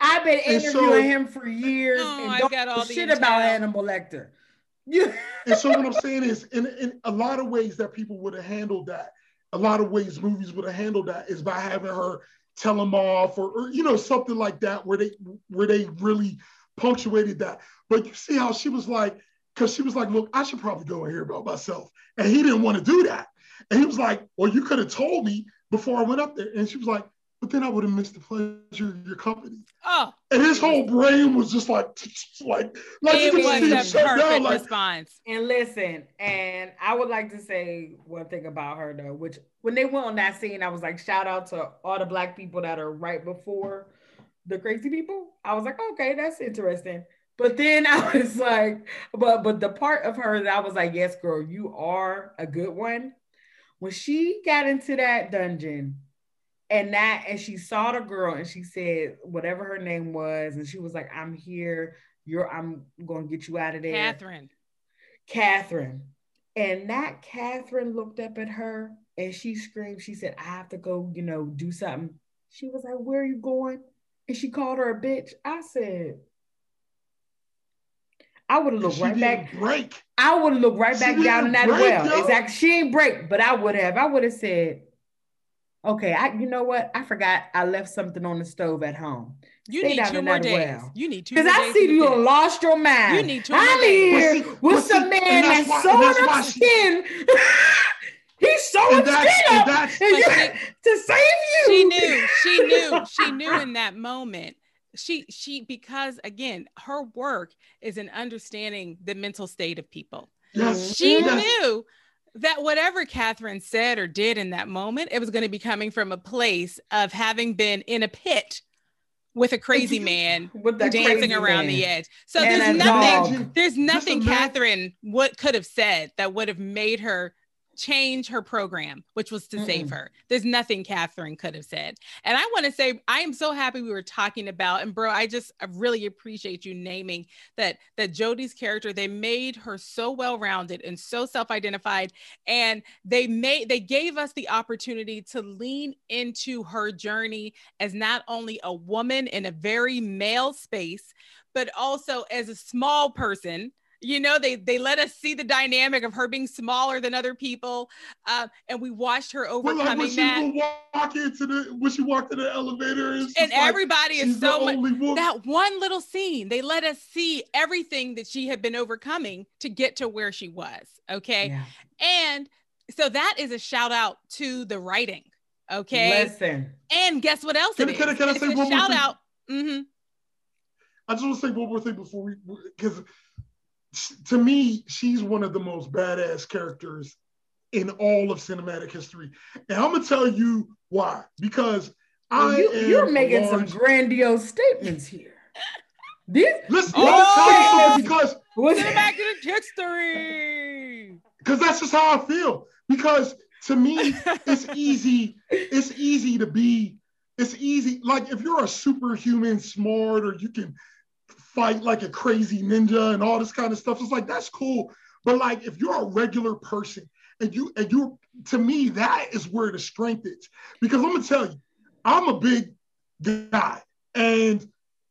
I've been interviewing so, him for years oh, and don't got all shit about Hannibal Lecter. Yeah. and so what I'm saying is, in, in a lot of ways that people would have handled that, a lot of ways movies would have handled that is by having her tell them off or, or, you know something like that where they where they really punctuated that. But you see how she was like because she was like look i should probably go and hear about myself. And he didn't want to do that. And he was like well you could have told me before i went up there. And she was like but then I would have missed the pleasure of your company. Oh, and his whole brain was just like, like, like it was a perfect down, like, response. And listen, and I would like to say one thing about her though, which when they went on that scene, I was like, shout out to all the black people that are right before the crazy people. I was like, okay, that's interesting. But then I was like, but but the part of her that I was like, yes, girl, you are a good one. When she got into that dungeon and that and she saw the girl and she said whatever her name was and she was like i'm here you're i'm gonna get you out of there catherine catherine and that catherine looked up at her and she screamed she said i have to go you know do something she was like where are you going and she called her a bitch i said I would have looked right back. Break. I would have looked right she back down in that well. Yo. Exactly. She ain't break, but I would have. I would have said, okay, I you know what? I forgot I left something on the stove at home. You Stay need two more days. Well. You need two Because I see you lost your mind. You need two I'm more days. here with some man that's, that's sewing up skin. He's sewing skin up and you, to save you. She knew. She knew. She knew in that moment she she because again her work is in understanding the mental state of people yes. she yes. knew that whatever Catherine said or did in that moment, it was going to be coming from a place of having been in a pit with a crazy man dancing crazy around man. the edge. So and there's nothing, dog. there's nothing Catherine what could have said that would have made her change her program, which was to mm save her. There's nothing Catherine could have said. And I want to say, I am so happy we were talking about, and bro, I just I really appreciate you naming that that Jodie's character, they made her so well-rounded and so self-identified. And they made they gave us the opportunity to lean into her journey as not only a woman in a very male space, but also as a small person you know they they let us see the dynamic of her being smaller than other people uh, and we watched her overcoming well, like when that. she walk into the when she walked in the elevator and like, everybody is so much that one little scene they let us see everything that she had been overcoming to get to where she was okay? Yeah. and so that is a shout out to the writing okay? Listen. And guess what else can, it can, is? Can I, say one shout out. Mm-hmm. I just want to say one more thing before we because to me, she's one of the most badass characters in all of cinematic history. And I'm gonna tell you why. Because oh, I you, are making large... some grandiose statements here. This Listen, oh, because what's back to the history. Because that's just how I feel. Because to me, it's easy. It's easy to be. It's easy. Like if you're a superhuman, smart, or you can fight like a crazy ninja and all this kind of stuff. It's like that's cool. But like if you're a regular person and you and you to me, that is where the strength is. Because I'm gonna tell you, I'm a big guy. And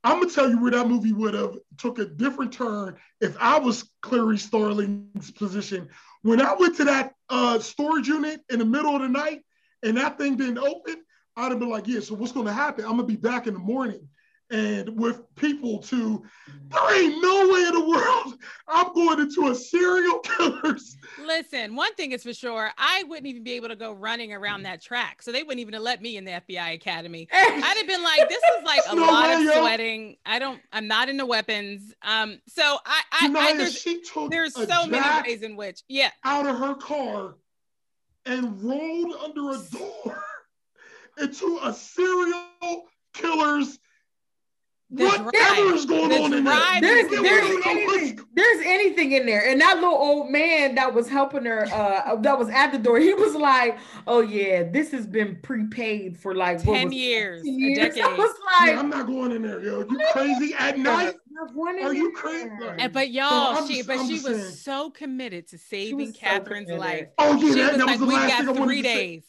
I'm gonna tell you where that movie would have took a different turn if I was Clarice Starling's position. When I went to that uh, storage unit in the middle of the night and that thing didn't open, I'd have been like, yeah, so what's gonna happen? I'm gonna be back in the morning and with people to there ain't no way in the world I'm going into a serial killer's. Listen, one thing is for sure, I wouldn't even be able to go running around that track. So they wouldn't even have let me in the FBI Academy. I'd have been like, this is like a no lot way, of sweating. I don't, I'm not into weapons. Um, so I, I, Genia, I there's, there's so many ways in which, yeah. Out of her car and rolled under a door into a serial killer's Whatever is going on in there. There's, there's, anything, there's anything in there. And that little old man that was helping her, uh, that was at the door, he was like, Oh yeah, this has been prepaid for like 10 years, 10 years. A decade. I was like, yeah, I'm not going in there, yo. You crazy at night? Are you crazy? And, but y'all, so she but I'm she was saying. so committed to saving Catherine's so life. Oh yeah, she that, was, that was like, the last thing I wanted days.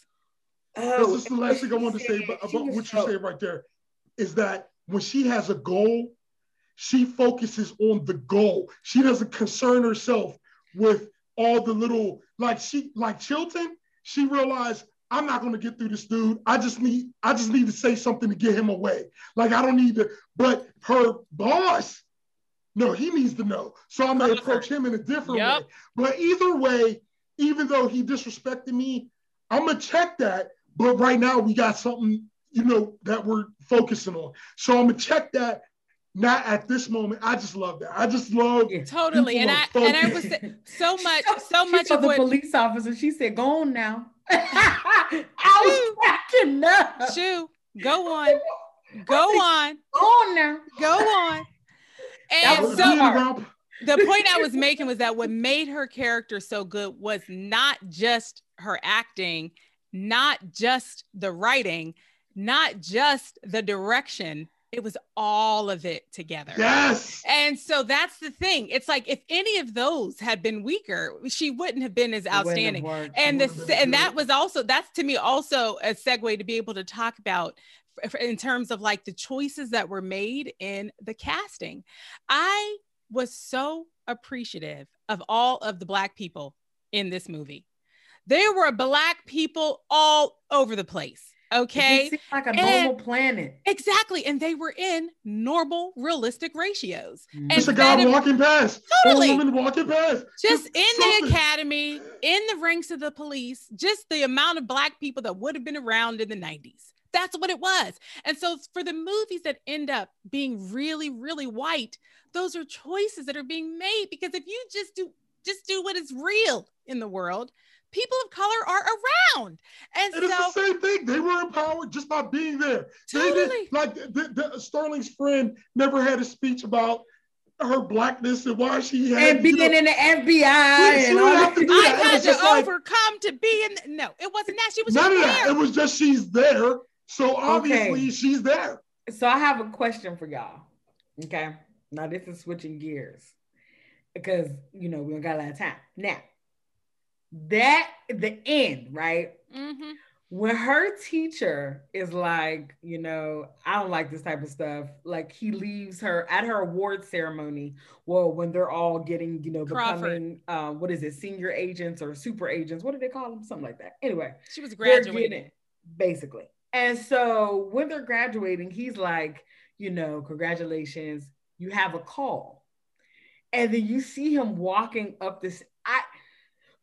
to say. Oh, this is the last thing I want to say about, about what you say right there. Is that when she has a goal, she focuses on the goal. She doesn't concern herself with all the little like she like Chilton. She realized I'm not going to get through this dude. I just need I just need to say something to get him away. Like I don't need to. But her boss, no, he needs to know. So I'm going to approach him in a different yep. way. But either way, even though he disrespected me, I'm gonna check that. But right now we got something you know, that we're focusing on. So I'm gonna check that. Not at this moment. I just love that. I just love totally. And I and I was so much, so much of the what, police officer. She said, "Go on now." I was cracking up. Shoo, go on, go on, go on now, go on. And so the point I was making was that what made her character so good was not just her acting, not just the writing, not just the direction it was all of it together. Yes. And so that's the thing. It's like if any of those had been weaker, she wouldn't have been as outstanding. And the and that was also that's to me also a segue to be able to talk about in terms of like the choices that were made in the casting. I was so appreciative of all of the black people in this movie. There were black people all over the place Okay. like a normal and, planet. Exactly. And they were in normal, realistic ratios. Mm-hmm. Just a guy of, walking past. Totally. A woman walking past. Just, just in something. the academy, in the ranks of the police, just the amount of black people that would have been around in the 90s. That's what it was. And so for the movies that end up being really, really white, those are choices that are being made because if you just do just do what is real in the world, people of color are around. And, and so, it's the same thing. They were empowered just by being there. Totally. Did, like the, the, Starling's friend never had a speech about her blackness and why she had and being you know, in the FBI and all that. I had to overcome like, to be in. No, it wasn't that. She was none of there. that. It was just she's there. So obviously okay. she's there. So I have a question for y'all. Okay. Now this is switching gears because you know we don't got a lot of time. Now that the end, right? Mm-hmm. When her teacher is like, you know, I don't like this type of stuff. Like he leaves her at her award ceremony. Well, when they're all getting, you know, becoming uh, what is it, senior agents or super agents? What do they call them? Something like that. Anyway, she was graduating, basically. And so when they're graduating, he's like, you know, congratulations, you have a call. And then you see him walking up this. I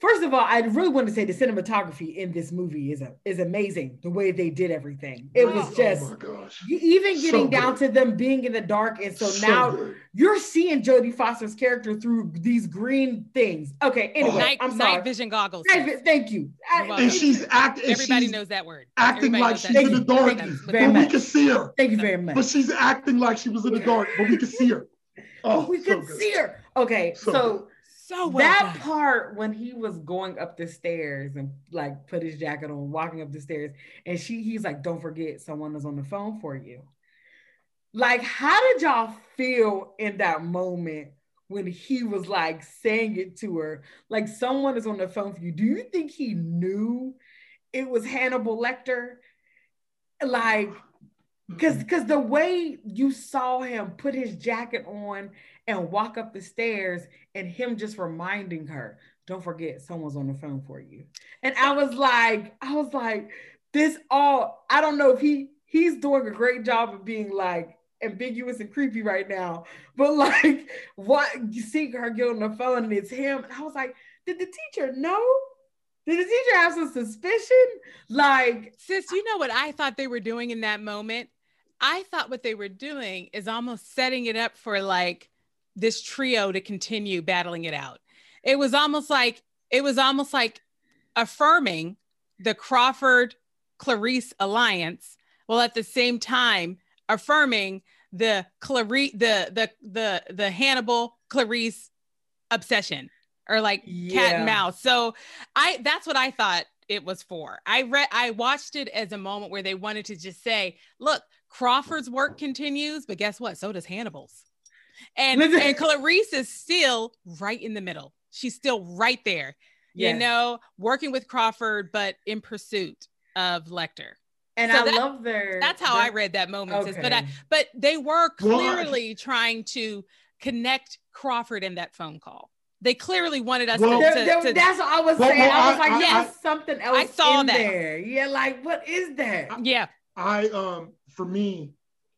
First of all, I really want to say the cinematography in this movie is a, is amazing. The way they did everything, it was oh just oh even getting so down to them being in the dark, and so, so now good. you're seeing Jodie Foster's character through these green things. Okay, oh. anyway, night, I'm sorry. Night vision goggles. Night, thank you. and she's acting. Everybody knows that word. Acting Everybody like she's in the dark, but we can see her. Thank you very much. But she's acting like she was in the dark, but we can see her. Oh, we can see her. Okay, so so well that done. part when he was going up the stairs and like put his jacket on, walking up the stairs, and she he's like, "Don't forget, someone is on the phone for you." Like, how did y'all feel in that moment when he was like saying it to her? Like, someone is on the phone for you. Do you think he knew it was Hannibal Lecter? Like, because because mm-hmm. the way you saw him put his jacket on and walk up the stairs and him just reminding her, don't forget someone's on the phone for you. And I was like, I was like, this all, I don't know if he he's doing a great job of being like ambiguous and creepy right now, but like what you see her get on the phone and it's him. And I was like, did the teacher know? Did the teacher have some suspicion? Like, sis, you know what I thought they were doing in that moment? I thought what they were doing is almost setting it up for like this trio to continue battling it out. It was almost like it was almost like affirming the Crawford Clarice alliance while at the same time affirming the Clarice the the the the Hannibal Clarice obsession or like yeah. cat and mouse. So I that's what I thought it was for. I read I watched it as a moment where they wanted to just say, look, Crawford's work continues, but guess what? So does Hannibal's. And and Clarice is still right in the middle. She's still right there. Yes. You know, working with Crawford, but in pursuit of Lecter. And so I that, love their. That's how their, I read that moment. Okay. But I, but they were clearly trying to connect Crawford in that phone call. They clearly wanted us well, to, to, to, That's what I was well, saying. I was like, I, yes, I, something else I saw in that. there. Yeah, like what is that? Yeah. I um for me,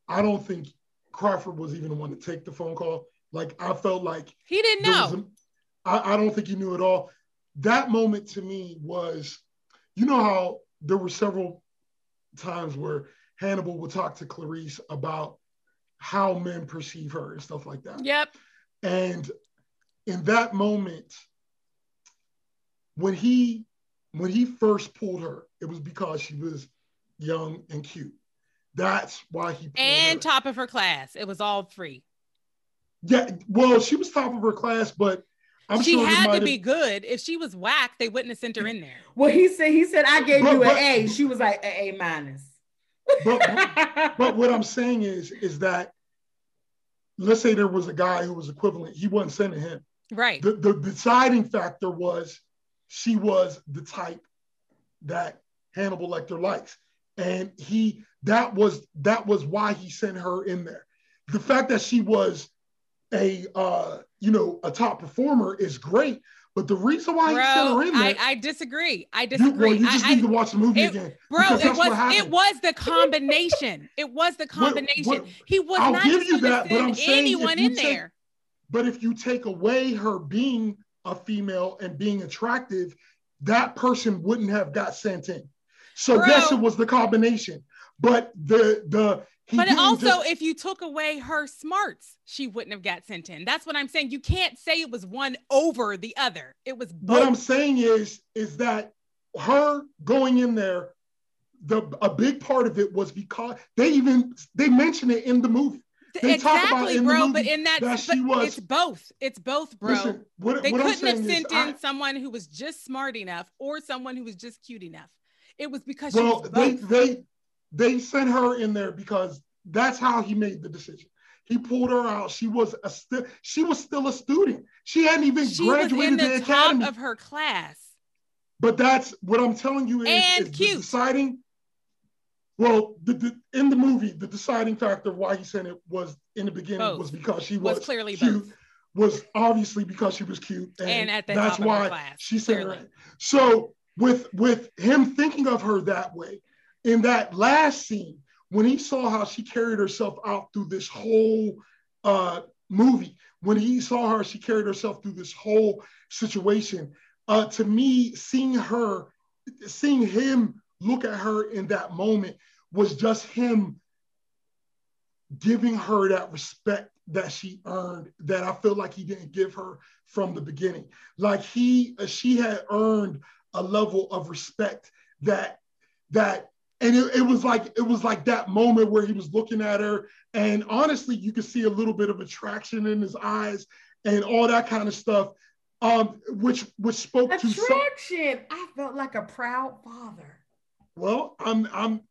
I don't think Crawford was even the one to take the phone call. Like I felt like he didn't know. A, I, I don't think he knew at all. That moment to me was, you know how there were several times where Hannibal would talk to Clarice about how men perceive her and stuff like that. Yep. And in that moment, when he when he first pulled her, it was because she was young and cute. That's why he and her. top of her class. It was all free. Yeah, well, she was top of her class, but I'm she sure had to be good. If she was whack, they wouldn't have sent her in there. Well, he said he said I gave but, you an A. She was like an A minus. But, but what I'm saying is is that let's say there was a guy who was equivalent, he wasn't sending him. Right. The, the deciding factor was she was the type that Hannibal Lecter likes and he that was that was why he sent her in there. The fact that she was a uh, you know a top performer is great, But the reason why bro, he sent her in there, I, I disagree. I disagree. You, well, you just I, need to watch the movie it, again, bro. It was it was the combination. it was the combination. What, what, he was I'll not give you that, but I'm saying anyone in take, there. But if you take away her being a female and being attractive, that person wouldn't have got sent in. So bro, yes, it was the combination. But the the but also, just... if you took away her smarts, she wouldn't have got sent in. That's what I'm saying. You can't say it was one over the other. It was both. What I'm saying is, is that her going in there, the a big part of it was because they even they mention it in the movie. Exactly, bro. but in that, that she was, it's both. It's both, bro. Listen, what, they what couldn't have sent in I, someone who was just smart enough or someone who was just cute enough. It was because well, they they they sent her in there because that's how he made the decision. He pulled her out. She was a still she was still a student. She hadn't even she graduated was the, the academy. of her class. But that's what I'm telling you is, and is cute. deciding. Well, the, the, in the movie, the deciding factor of why he sent it was in the beginning both. was because she was, was clearly cute. Both. Was obviously because she was cute, and, and at the that's why class, she sent clearly. her. So with with him thinking of her that way, in that last scene, when he saw how she carried herself out through this whole uh, movie, when he saw her, she carried herself through this whole situation. Uh, to me, seeing her, seeing him look at her in that moment was just him giving her that respect that she earned that I feel like he didn't give her from the beginning. Like he, she had earned a level of respect that that and it, it, was like it was like that moment where he was looking at her and honestly you could see a little bit of attraction in his eyes and all that kind of stuff um which which spoke attraction. to attraction i felt like a proud father well i'm i'm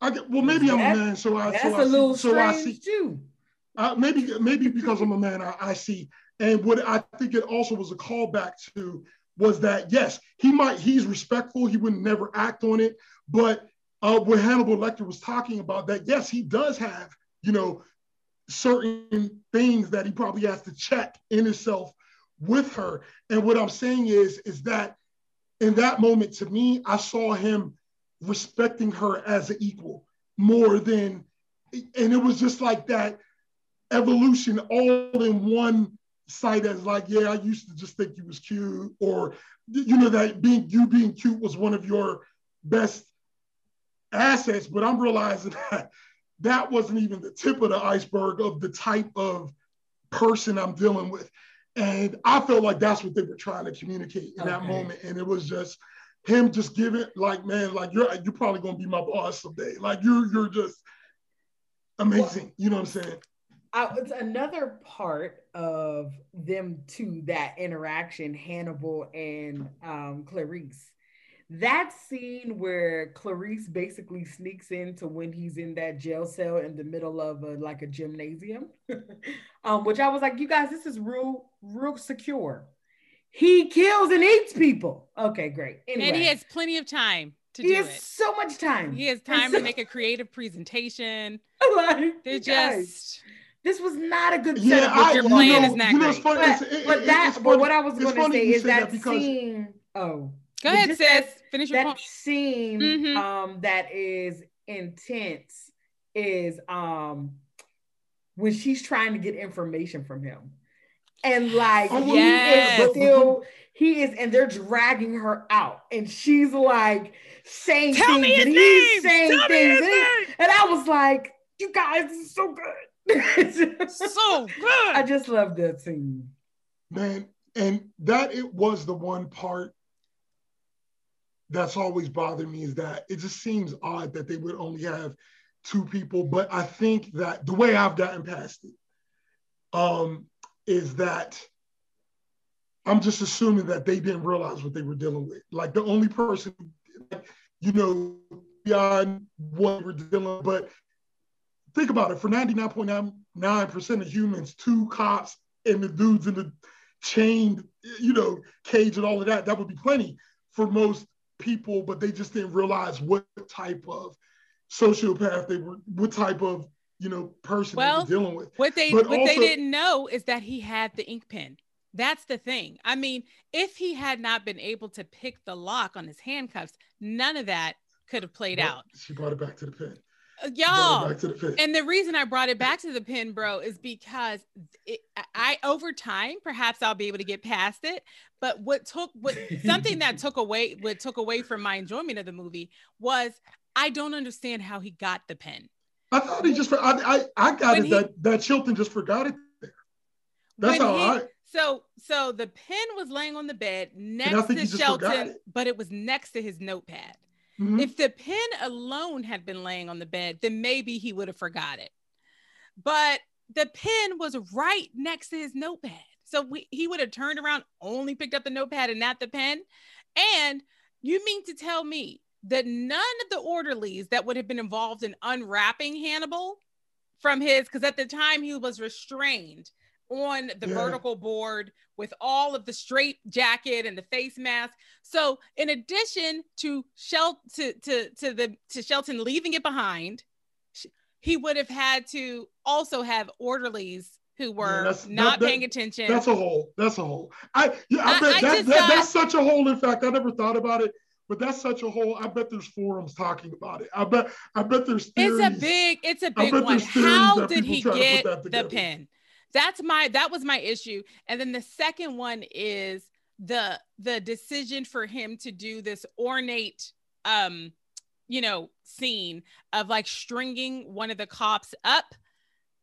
i get well maybe i'm a man so i that's so a I little see, so i see. too. Uh, maybe maybe because i'm a man I, I see. And what i think it also was a callback to was that yes he might he's respectful he would never act on it but uh, what Hannibal Lecter was talking about, that yes, he does have, you know, certain things that he probably has to check in himself with her. And what I'm saying is, is that in that moment, to me, I saw him respecting her as an equal more than, and it was just like that evolution all in one sight as like, yeah, I used to just think you was cute, or you know, that being you being cute was one of your best assets, but I'm realizing that that wasn't even the tip of the iceberg of the type of person I'm dealing with. And I felt like that's what they were trying to communicate in okay. that moment. And it was just him just giving like, man, like you're you're probably gonna be my boss someday. Like you're you're just amazing. Well, you know what I'm saying? I, it's another part of them to that interaction, Hannibal and um, Clarice that scene where Clarice basically sneaks into when he's in that jail cell in the middle of a, like a gymnasium, um, which I was like, you guys, this is real, real secure. He kills and eats people. Okay, great. Anyway. And he has plenty of time to he do has it. so much time. He has time so- to make a creative presentation. like, They're just. Guys, this was not a good setup. Yeah, I, your plan know, is not great. But, it, but that, but what I was going to say is that, that scene. Oh, Go ahead, sis. Finish your that point. scene mm-hmm. um, that is intense is um, when she's trying to get information from him. And like oh, he is still he is, and they're dragging her out, and she's like saying Tell things, and he's saying Tell things, and, and I was like, "You guys, this is so good, so good." I just love that scene, man. And that it was the one part that's always bothered me is that it just seems odd that they would only have two people. But I think that the way I've gotten past it um, is that I'm just assuming that they didn't realize what they were dealing with. Like the only person, you know, beyond what we're dealing. But think about it for 99.99% of humans, two cops and the dudes in the chained, you know, cage and all of that, that would be plenty. For most people, but they just didn't realize what type of sociopath they were, what type of you know person well, dealing with. What they but what also, they didn't know is that he had the ink pen. That's the thing. I mean, if he had not been able to pick the lock on his handcuffs, none of that could have played out. She brought it back to the pin. Uh, Y'all, it back to the and the reason I brought it back to the pin, bro, is because it, I over time, perhaps I'll be able to get past it. But what took what something that took away what took away from my enjoyment of the movie was I don't understand how he got the pin. I thought he just. I I, I got When it he- that that Chilton just forgot it there. That's how he- I. So so the pen was laying on the bed next to he just forgot Shelton, it. but it was next to his notepad. Mhm. If the pen alone had been laying on the bed, then maybe he would have forgot it. But the pen was right next to his notepad. So we, he would have turned around, only picked up the notepad and not the pen. And you mean to tell me that none of the orderlies that would have been involved in unwrapping Hannibal from his, because at the time he was restrained on the Yeah. vertical board with all of the straight jacket and the face mask. So in addition to Shel to, to, to the to Shelton leaving it behind, he would have had to also have orderlies who were that's- not that- that- paying attention. That's a hole. That's a hole. I yeah, I, I- I that, just that that's such a hole. In fact, I never thought about it, but that's such a hole. I bet there's forums talking about it. I bet I bet there's theories. It's a big, it's a big one. How did he try to put get the pin? That's my that was my issue. And then the second one is the the decision for him to do this ornate um you know scene of like stringing one of the cops up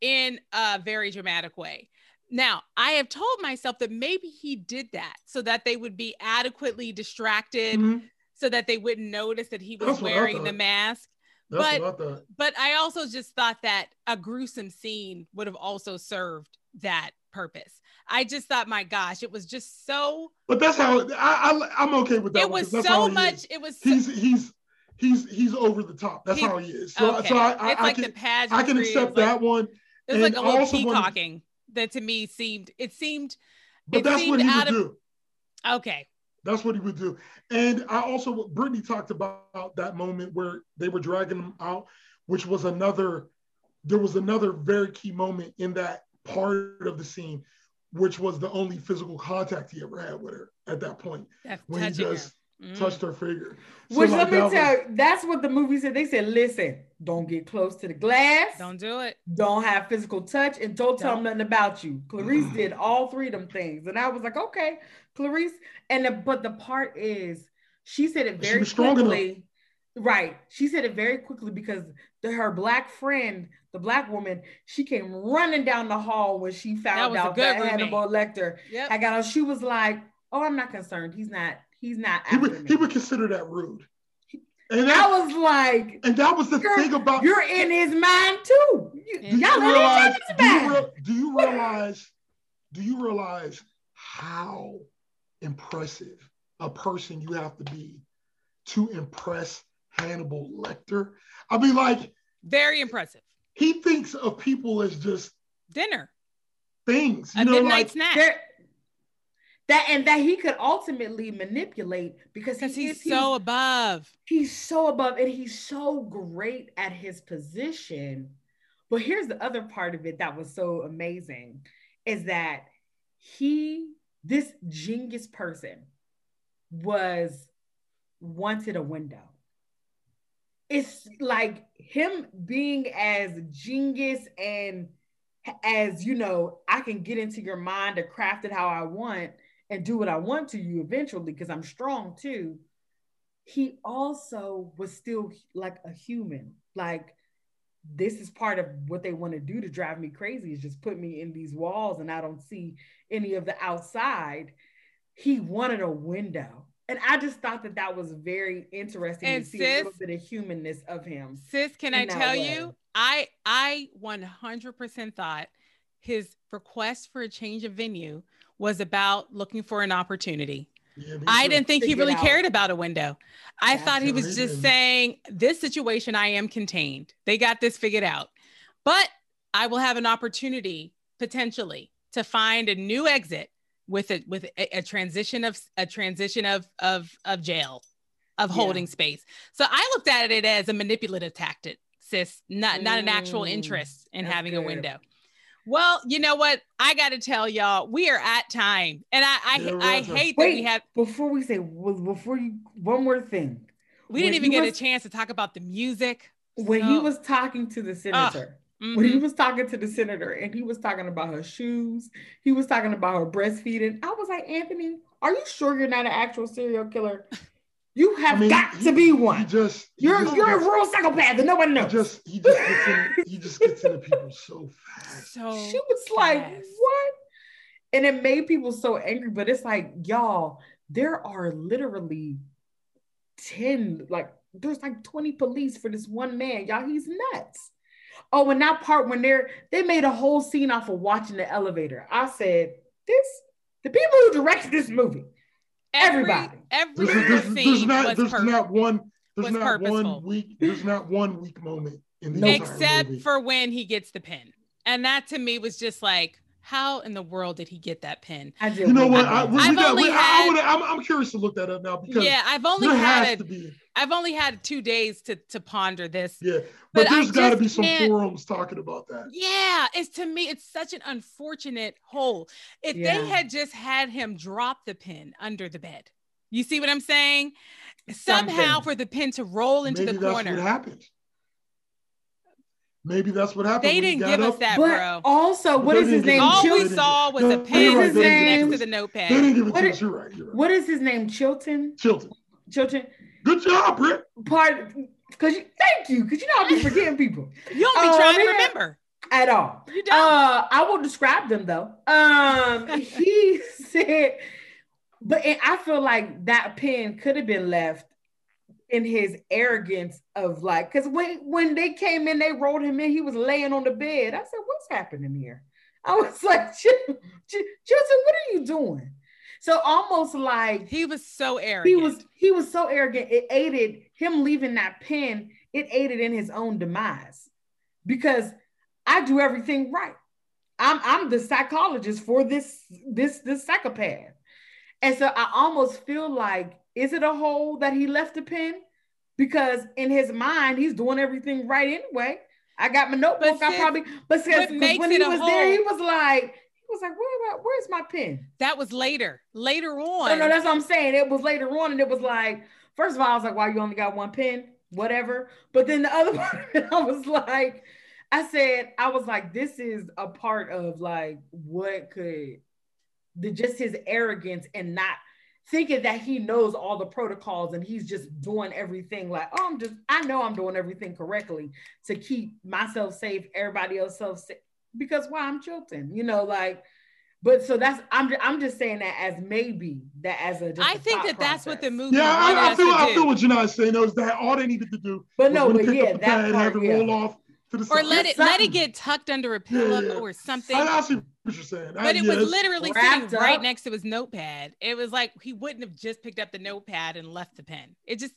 in a very dramatic way. Now, I have told myself that maybe he did that so that they would be adequately distracted, Mhm. So that they wouldn't notice that he was That's wearing the mask That's but- I but I also just thought that a gruesome scene would have also served that purpose. I just thought, my gosh, it was just so. But that's how I, I I'm okay with that. It one, was so much. It was. So, He's he's he's he's over the top. That's He- how he is. So, okay. so I, I, it's I like can the pageantry. I can accept like- that one. It was like and a little peacocking that to me seemed. It seemed. But it that's what seemed he would out of- do. Okay. That's what he would do. And I also, Brittany talked about that moment where they were dragging him out, which was another, there was another very key moment in that part of the scene, which was the only physical contact he ever had with her at that point That's when he just Mm. touched her finger. So, Which like, let me that tell was- you, that's what the movie said. They said, listen, don't get close to the glass. Don't do it. don't have physical touch and don't tell them nothing about you. Clarice did all three of them things. And I was like, okay, Clarice. And the, but the part is she said it very was quickly. Right. She said it very quickly because the, her black friend, the black woman, she came running down the hall when she found was a out good that roommate. Hannibal Lecter Yep. I got on. She was like, oh, I'm not concerned. He's not, he's not he would, me. he would consider that rude. And I that, was like, and that was the thing about you're in his mind too. You, Do do y'all you realize, do you, mind. real- do you realize, do you realize how impressive a person you have to be to impress Hannibal Lecter? I mean, like, Very impressive. he thinks of people as just Dinner. things, you A know, midnight like, snack. There- that and that he could ultimately manipulate because he he's is, so above. he's so above and he's so great at his position. But here's the other part of it that was so amazing is that he, this genius person, was wanted a window. It's like him being as genius and as you know, I can get into your mind to craft it how I want and do what I want to you eventually because I'm strong too. He also was still like a human. Like this is part of what they want to do to drive me crazy is just put me in these walls and I don't see any of the outside. He wanted a window. And I just thought that that was very interesting And to see sis- a little bit of humanness of him. Sis, can I tell way. you? I I 100% thought his request for a change of venue was about looking for an opportunity. yeah, I didn't think he really cared about a window. I That's thought he was he just saying, This situation, I am contained. They got this figured out. But I will have an opportunity potentially to find a new exit with a with a, a transition of a transition of of of jail of Yeah. holding space. So I looked at it as a manipulative tactic, sis, not not an actual Mm, interest in that's having a window. Well, you know what? I got to tell y'all, we are at time, and I I, yeah, I hate that we have. Before we say, before you, one more thing. We didn't even get was, a chance to talk about the music. When so. he was talking to the senator, mm-hmm. when he was talking to the senator, and he was talking about her shoes, he was talking about her breastfeeding. I was like, Anthony, are you sure you're not an actual serial killer? You have I mean, got he, to be one. just you're just you're gets, a real psychopath and no one knows. He just he just gets in, he just gets into people so fast. So she was fast. like, what? And it made people so angry. But it's like, y'all, there are literally 10, like there's like 20 police for this one man. Y'all, he's nuts. Oh, and that part when they're they made a whole scene off of watching the elevator. I said, this the people who directed this movie Everybody. Every, every there's, there's, there's not there's per- not one there's not purposeful. one weak there's not one weak moment in the except for when he gets the pin, and that to me was just like. How in the world did he get that pin? I you know what? I, we, we got, we, had, I, am I'm curious to look that up now because yeah, I've only had a, I've only had two days to to ponder this. Yeah, but, but there's got to be some forums talking about that. Yeah, it's to me, it's such an unfortunate hole. If yeah. they had just had him drop the pin under the bed, you see what I'm saying? Something. Somehow for the pin to roll into Maybe the corner. That's what happened. Maybe that's what happened. They didn't give up. us that, but bro. Also, what is his name? All we saw was a pen right, next to the notepad. They didn't give it what to is, us. You're right, you're right. What is his name? Chilton. Chilton. Chilton. Good job, Britt. Part because you thank you because you know I'll be forgetting people. You don't be uh, trying to remember at all. You don't. Uh, I will describe them though. Um, he said, but I feel like that pen could have been left in his arrogance of like, because when when they came in, they rolled him in. He was laying on the bed. I said, "What's happening here?" I was like, "Joseph, what are you doing?" So almost like he was so arrogant. He was he was so arrogant. It aided him leaving that pen. It aided in his own demise because I do everything right. I'm I'm the psychologist for this this this psychopath, and so I almost feel like is it a hole that he left the pen because in his mind he's doing everything right anyway. I got my notebook. I probably but because when he was hole, there, he was like was like, Where, where's my pen? That was later. Later on. No, no, that's what I'm saying. It was later on, and it was like, first of all, I was like, why you only got one pen? Whatever. But then the other part, I was like, I said, I was like, this is a part of like what could the just his arrogance and not thinking that he knows all the protocols and he's just doing everything like, oh, I'm just, I know I'm doing everything correctly to keep myself safe, everybody else safe because why I'm Chilton, you know, like. But so that's I'm I'm just saying that as maybe that as a. I think that process. that's what the movie. Yeah, I, I feel I feel what you're not saying. Though is that all they needed to do. But no, but yeah, that part, have it yeah. roll off to the or let it let it get tucked under a pillow yeah, yeah. or something. I, I see what you're saying. But it was literally sitting up. right next to his notepad. It was like he wouldn't have just picked up the notepad and left the pen. It just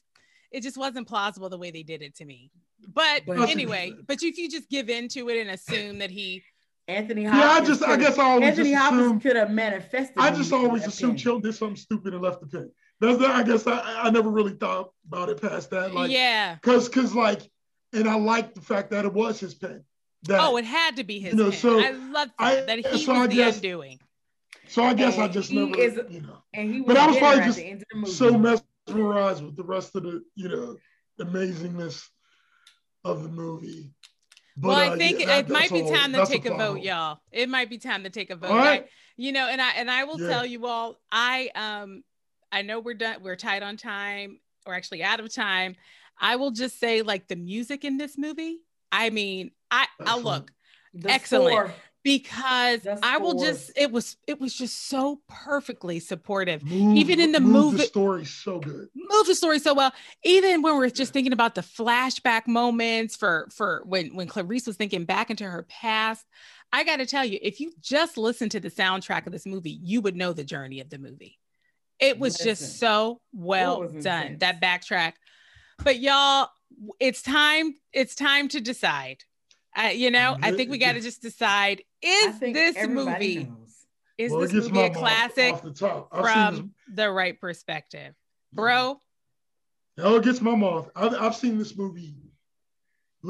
it just wasn't plausible the way they did it to me. But, but anyway, but if you just give in to it and assume that he Anthony Hopkins. Yeah, I just, I guess I always Anthony just Hopkins could have manifested. I just always assumed Chill did something stupid and left the pen. That's that. I guess I, I never really thought about it past that. Like, yeah, because, because like, and I like the fact that it was his pen. That, oh, it had to be his. You know, pen. so I love that, I, that he so was I the guess, undoing. So I guess and I just never, is, you know. And he but I was probably just so mesmerized with the rest of the, you know, amazingness of the movie but, well, I uh, think yeah, it might be time to take a, a vote, y'all. It might be time to take a vote. I, you know, and I and I will yeah. tell you all, I um I know we're done, we're tight on time, or actually out of time. I will just say, like the music in this movie. I mean, I I look the excellent. Score because I will just it was it was just so perfectly supportive. Move, even in the movie the story so good. Move the story so well. Even when we're just thinking about the flashback moments for for when when Clarice was thinking back into her past. I got to tell you, if you just listen to the soundtrack of this movie, you would know the journey of the movie. It was Listen. just so well done. That backtrack. But y'all, it's time it's time to decide uh, you know, I think we got to just decide: is this movie knows. is well, this movie a classic the from the Wright Perspective, bro? No, it gets my mouth. I've, I've seen this movie.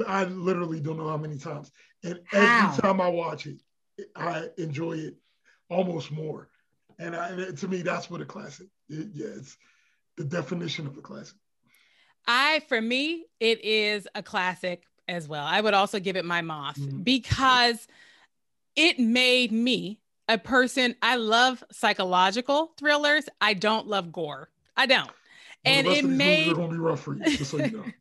I literally don't know how many times, and how? every time I watch it, I enjoy it almost more. And, I, and to me, that's what a classic. It, yeah, it's the definition of a classic. I, for me, it is a classic as well. I would also give it my moth mm-hmm. because it made me a person. I love psychological thrillers. I don't love gore. I don't. Well, and it made. Are gonna be rough for you, just so you know.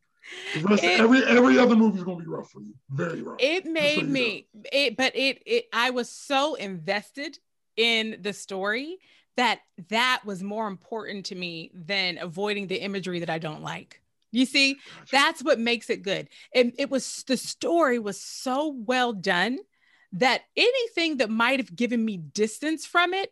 The rest it, every every other movie is gonna be rough for you. Very rough. It made so me know. it, but it it I was so invested in the story that that was more important to me than avoiding the imagery that I don't like. You see, that's what makes it good. And it was the story was so well done that anything that might have given me distance from it,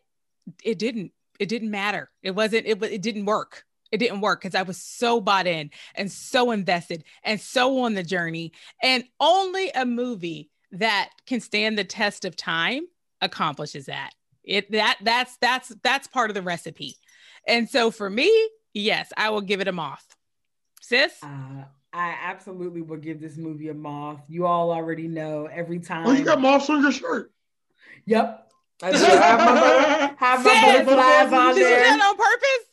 it didn't. It didn't matter. It wasn't. It it didn't work. It didn't work because I was so bought in and so invested and so on the journey. And only a movie that can stand the test of time accomplishes that. It that that's that's that's part of the recipe. And so for me, yes, I will give it a moth. Sis? Uh, I absolutely will give this movie a moth. You all already know every time. Oh, you got moths on your shirt. Yep. I do have my, have my butterflies on there. Did you do that on purpose?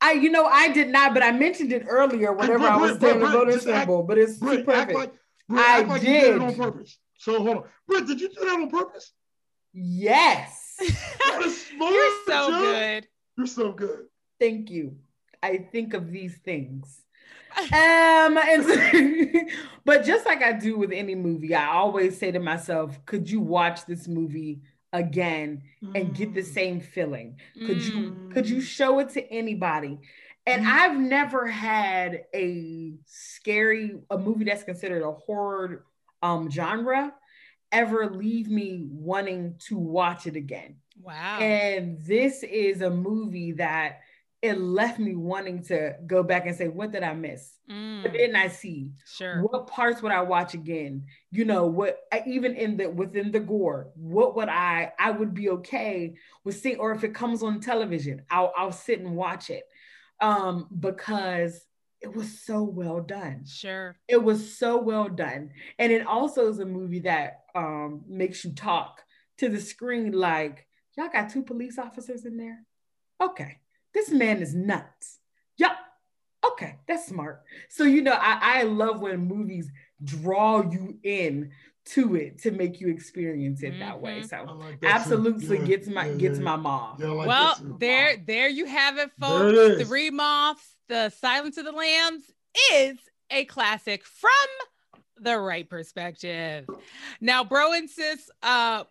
I, you know, I did not, but I mentioned it earlier whenever I was saying the voter symbol. But it's Britt, perfect. Like, Britt, I like did on purpose. So hold on, Britt, did you do that on purpose? Yes. You're so good. You're so good. Thank you. I think of these things. Um, and but just like I do with any movie, I always say to myself, could you watch this movie again and get the mm. same feeling? Could mm. you could you mm. show it to anybody? And mm. I've never had a scary a movie that's considered a horror um genre ever leave me wanting to watch it again. Wow. And this is a movie that it left me wanting to go back and say, what did I miss? Mm. What didn't I see? Sure. What parts would I watch again? You know, what even in the within the gore, what would I I would be okay with seeing, or if it comes on television, I'll I'll sit and watch it. Um, because it was so well done. Sure. It was so well done. And it also is a movie that um, makes you talk to the screen like, y'all got two police officers in there? Okay. This man is nuts. Yeah. Okay. That's smart. So, you know, I, I love when movies draw you in to it to make you experience it mm-hmm. that way. Mm-hmm. So like absolutely yeah, gets my yeah, gets yeah. my moth. Like well, there there you have it, folks. Three moths the Silence of the Lambs is a classic from the Wright Perspective. Now, bro and sis, uh,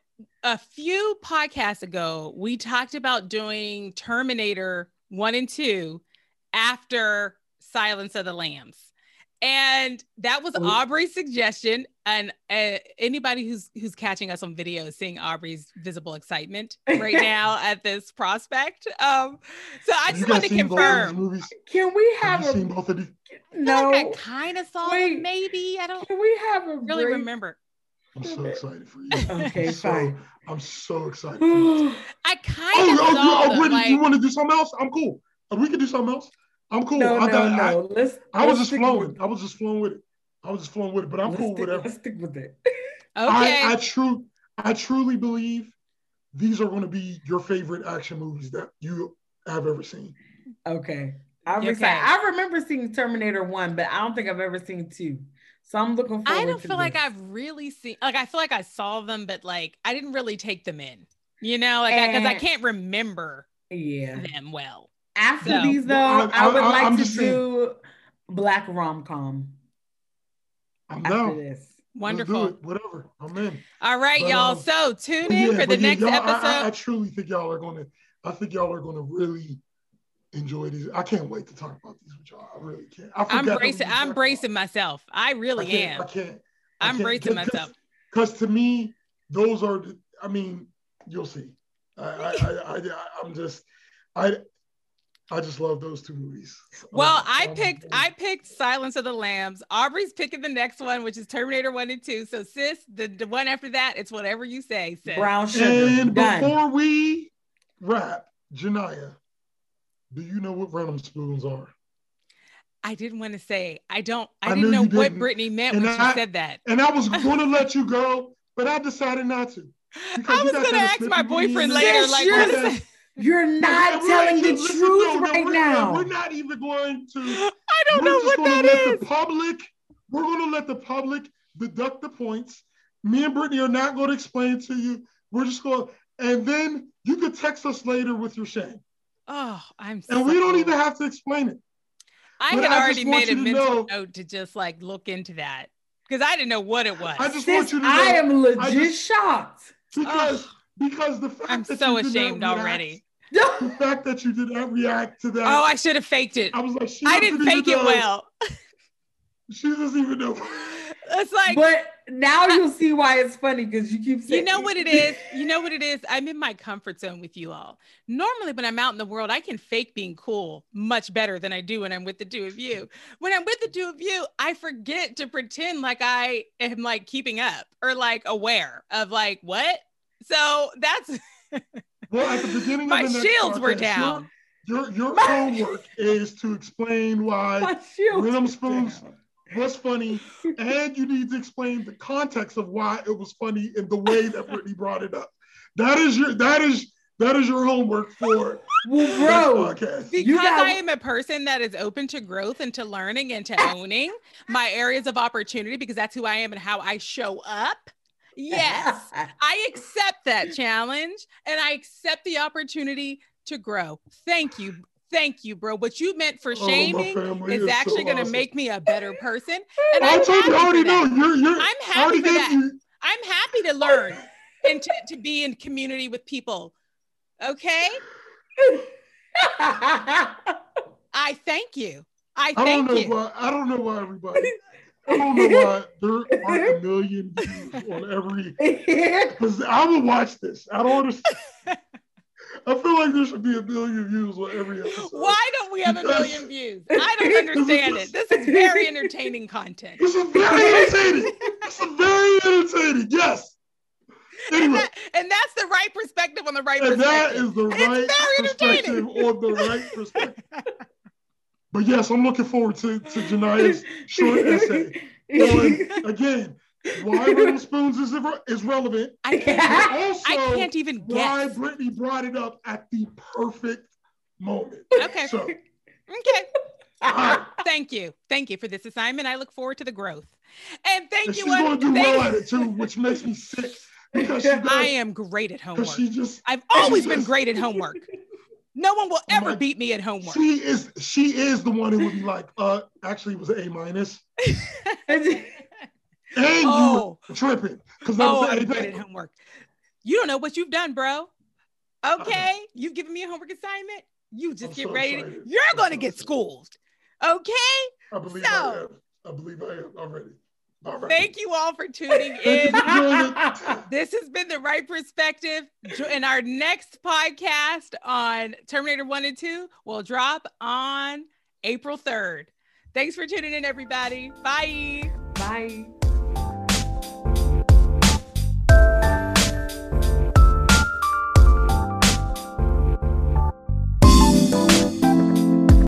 a few podcasts ago, we talked about doing Terminator 1 and 2 after Silence of the Lambs. And that was Aubrey's suggestion. And uh, anybody who's who's catching us on video is seeing Aubrey's visible excitement right now at this prospect. Um, so I just want to confirm. Can we have, have a, seen both of these? No, I, I kind of saw Wait, them. Maybe I don't. Can we have a really break? remember? I'm so excited for you. Okay, I'm fine. So, I'm so excited. I kind of. Oh, oh, oh, like... you want to do something else? I'm cool. Uh, we can do something else. I'm cool. No, I, no, I, no. Let's, I, was just flowing. I was just flowing with it. I was just flowing with it, but I'm let's cool stick, with Let's stick with it. okay. I, I true I truly believe these are going to be your favorite action movies that you have ever seen. Okay. I'm okay. excited. I remember seeing Terminator 1, but I don't think I've ever seen 2. So I'm looking forward I don't feel this. like I've really seen like I feel like I saw them, but like I didn't really take them in. You know, like because I, I, can't remember yeah them well. After so, these, though, I, I, would like to do saying. black rom com. I'm down. This. Wonderful. Whatever. I'm in. All right, but, y'all. Um, so tune in yeah, for the next episode. I, I, truly think y'all are going to. I think y'all are going to really enjoy these. I can't wait to talk about these with y'all. I really can't. I am bracing. I'm bracing myself. I really I am. I can't. I am bracing myself. Because to me, those are. I mean, you'll see. I, I, I, I, I'm just. I I just love those two movies. Well, um, I picked I picked Silence of the Lambs. Aubrey's picking the next one, which is Terminator One and Two. So, sis, the, the one after that, it's whatever you say. Sis. Brown sugar. And Done. before we wrap, Genia, do you know what random spoons are? I didn't want to say. I don't. I, I didn't know what didn't. Brittany meant and when I, she said that. And I was going to let you go, but I decided not to. I was gonna ask my boyfriend later, like, what is that? You're not telling the truth no, right we're, now. We're not even going to. I don't know what that is. The public, we're going to let the public deduct the points. Me and Brittany are not going to explain to you. We're just going, and then you could text us later with your shame. Oh, I'm. And we don't even have to explain it. I but had I already made a mental know, note to just like look into that because I didn't know what it was. I just want you to know. I am legit just, shocked because oh, because the fact that I'm that so ashamed already the fact that you did not react to that. Oh, I should have faked it. I was like, I didn't fake it know. well. she doesn't even know. It's like, but now you'll see why it's funny because you keep saying. You know what it is. You know what it is. I'm in my comfort zone with you all. Normally, when I'm out in the world, I can fake being cool much better than I do when I'm with the two of you. When I'm with the two of you, I forget to pretend like I am like keeping up or like aware of like what. So that's. Well, at the beginning my of the shields were down. Your, your, your homework is to explain why Rhythm Spoons was funny, and you need to explain the context of why it was funny in the way that Brittany brought it up. That is your that is that is your homework for well, bro. Because got... I am a person that is open to growth and to learning and to owning my areas of opportunity because that's who I am and how I show up. Yes, I accept that challenge and I accept the opportunity to grow. Thank you. Thank you, bro. What you meant for oh, shaming oh, is, is, actually so going to awesome. make me a better person. And I I'm told you already know. You're, you're, I'm happy for that. You. I'm happy to learn and to, to be in community with people. Okay. I thank you. I thank I don't know you. Why, I don't know why everybody I don't know why there aren't a million views on every. Because I would watch this. I don't understand. I feel like there should be a million views on every episode. Why don't we have a million views? I don't understand it. This is very entertaining content. This is very entertaining. this is very entertaining. Yes. Anyway, and, that, and, that's the right perspective on the right and perspective. that is the right perspective on the right perspective. But yes, I'm looking forward to, to Genia's short essay on, again, why Rhythm Spoons is, is relevant. I can't, also I can't even guess. Why Brittany brought it up at the perfect moment. Okay. So, okay. Right. Thank you. Thank you for this assignment. I look forward to the growth. And thank and you. She's going to do well at it too, which makes me sick. Because does, I am great at homework. She just, I've always been great at homework. No one will ever like, beat me at homework. She is she is the one who would be like, uh, actually it was an A minus. and oh. you tripping. Because oh, I'm good at homework. You don't know what you've done, bro. Okay. Uh, you've given me a homework assignment. You just I'm get so ready. To, you're gonna get schooled. Okay. I believe so, I am. I believe I am already. Thank you all for tuning in. this has been the Wright Perspective. In our next podcast on Terminator 1 and 2 will drop on April 3rd. Thanks for tuning in, everybody. Bye. Bye.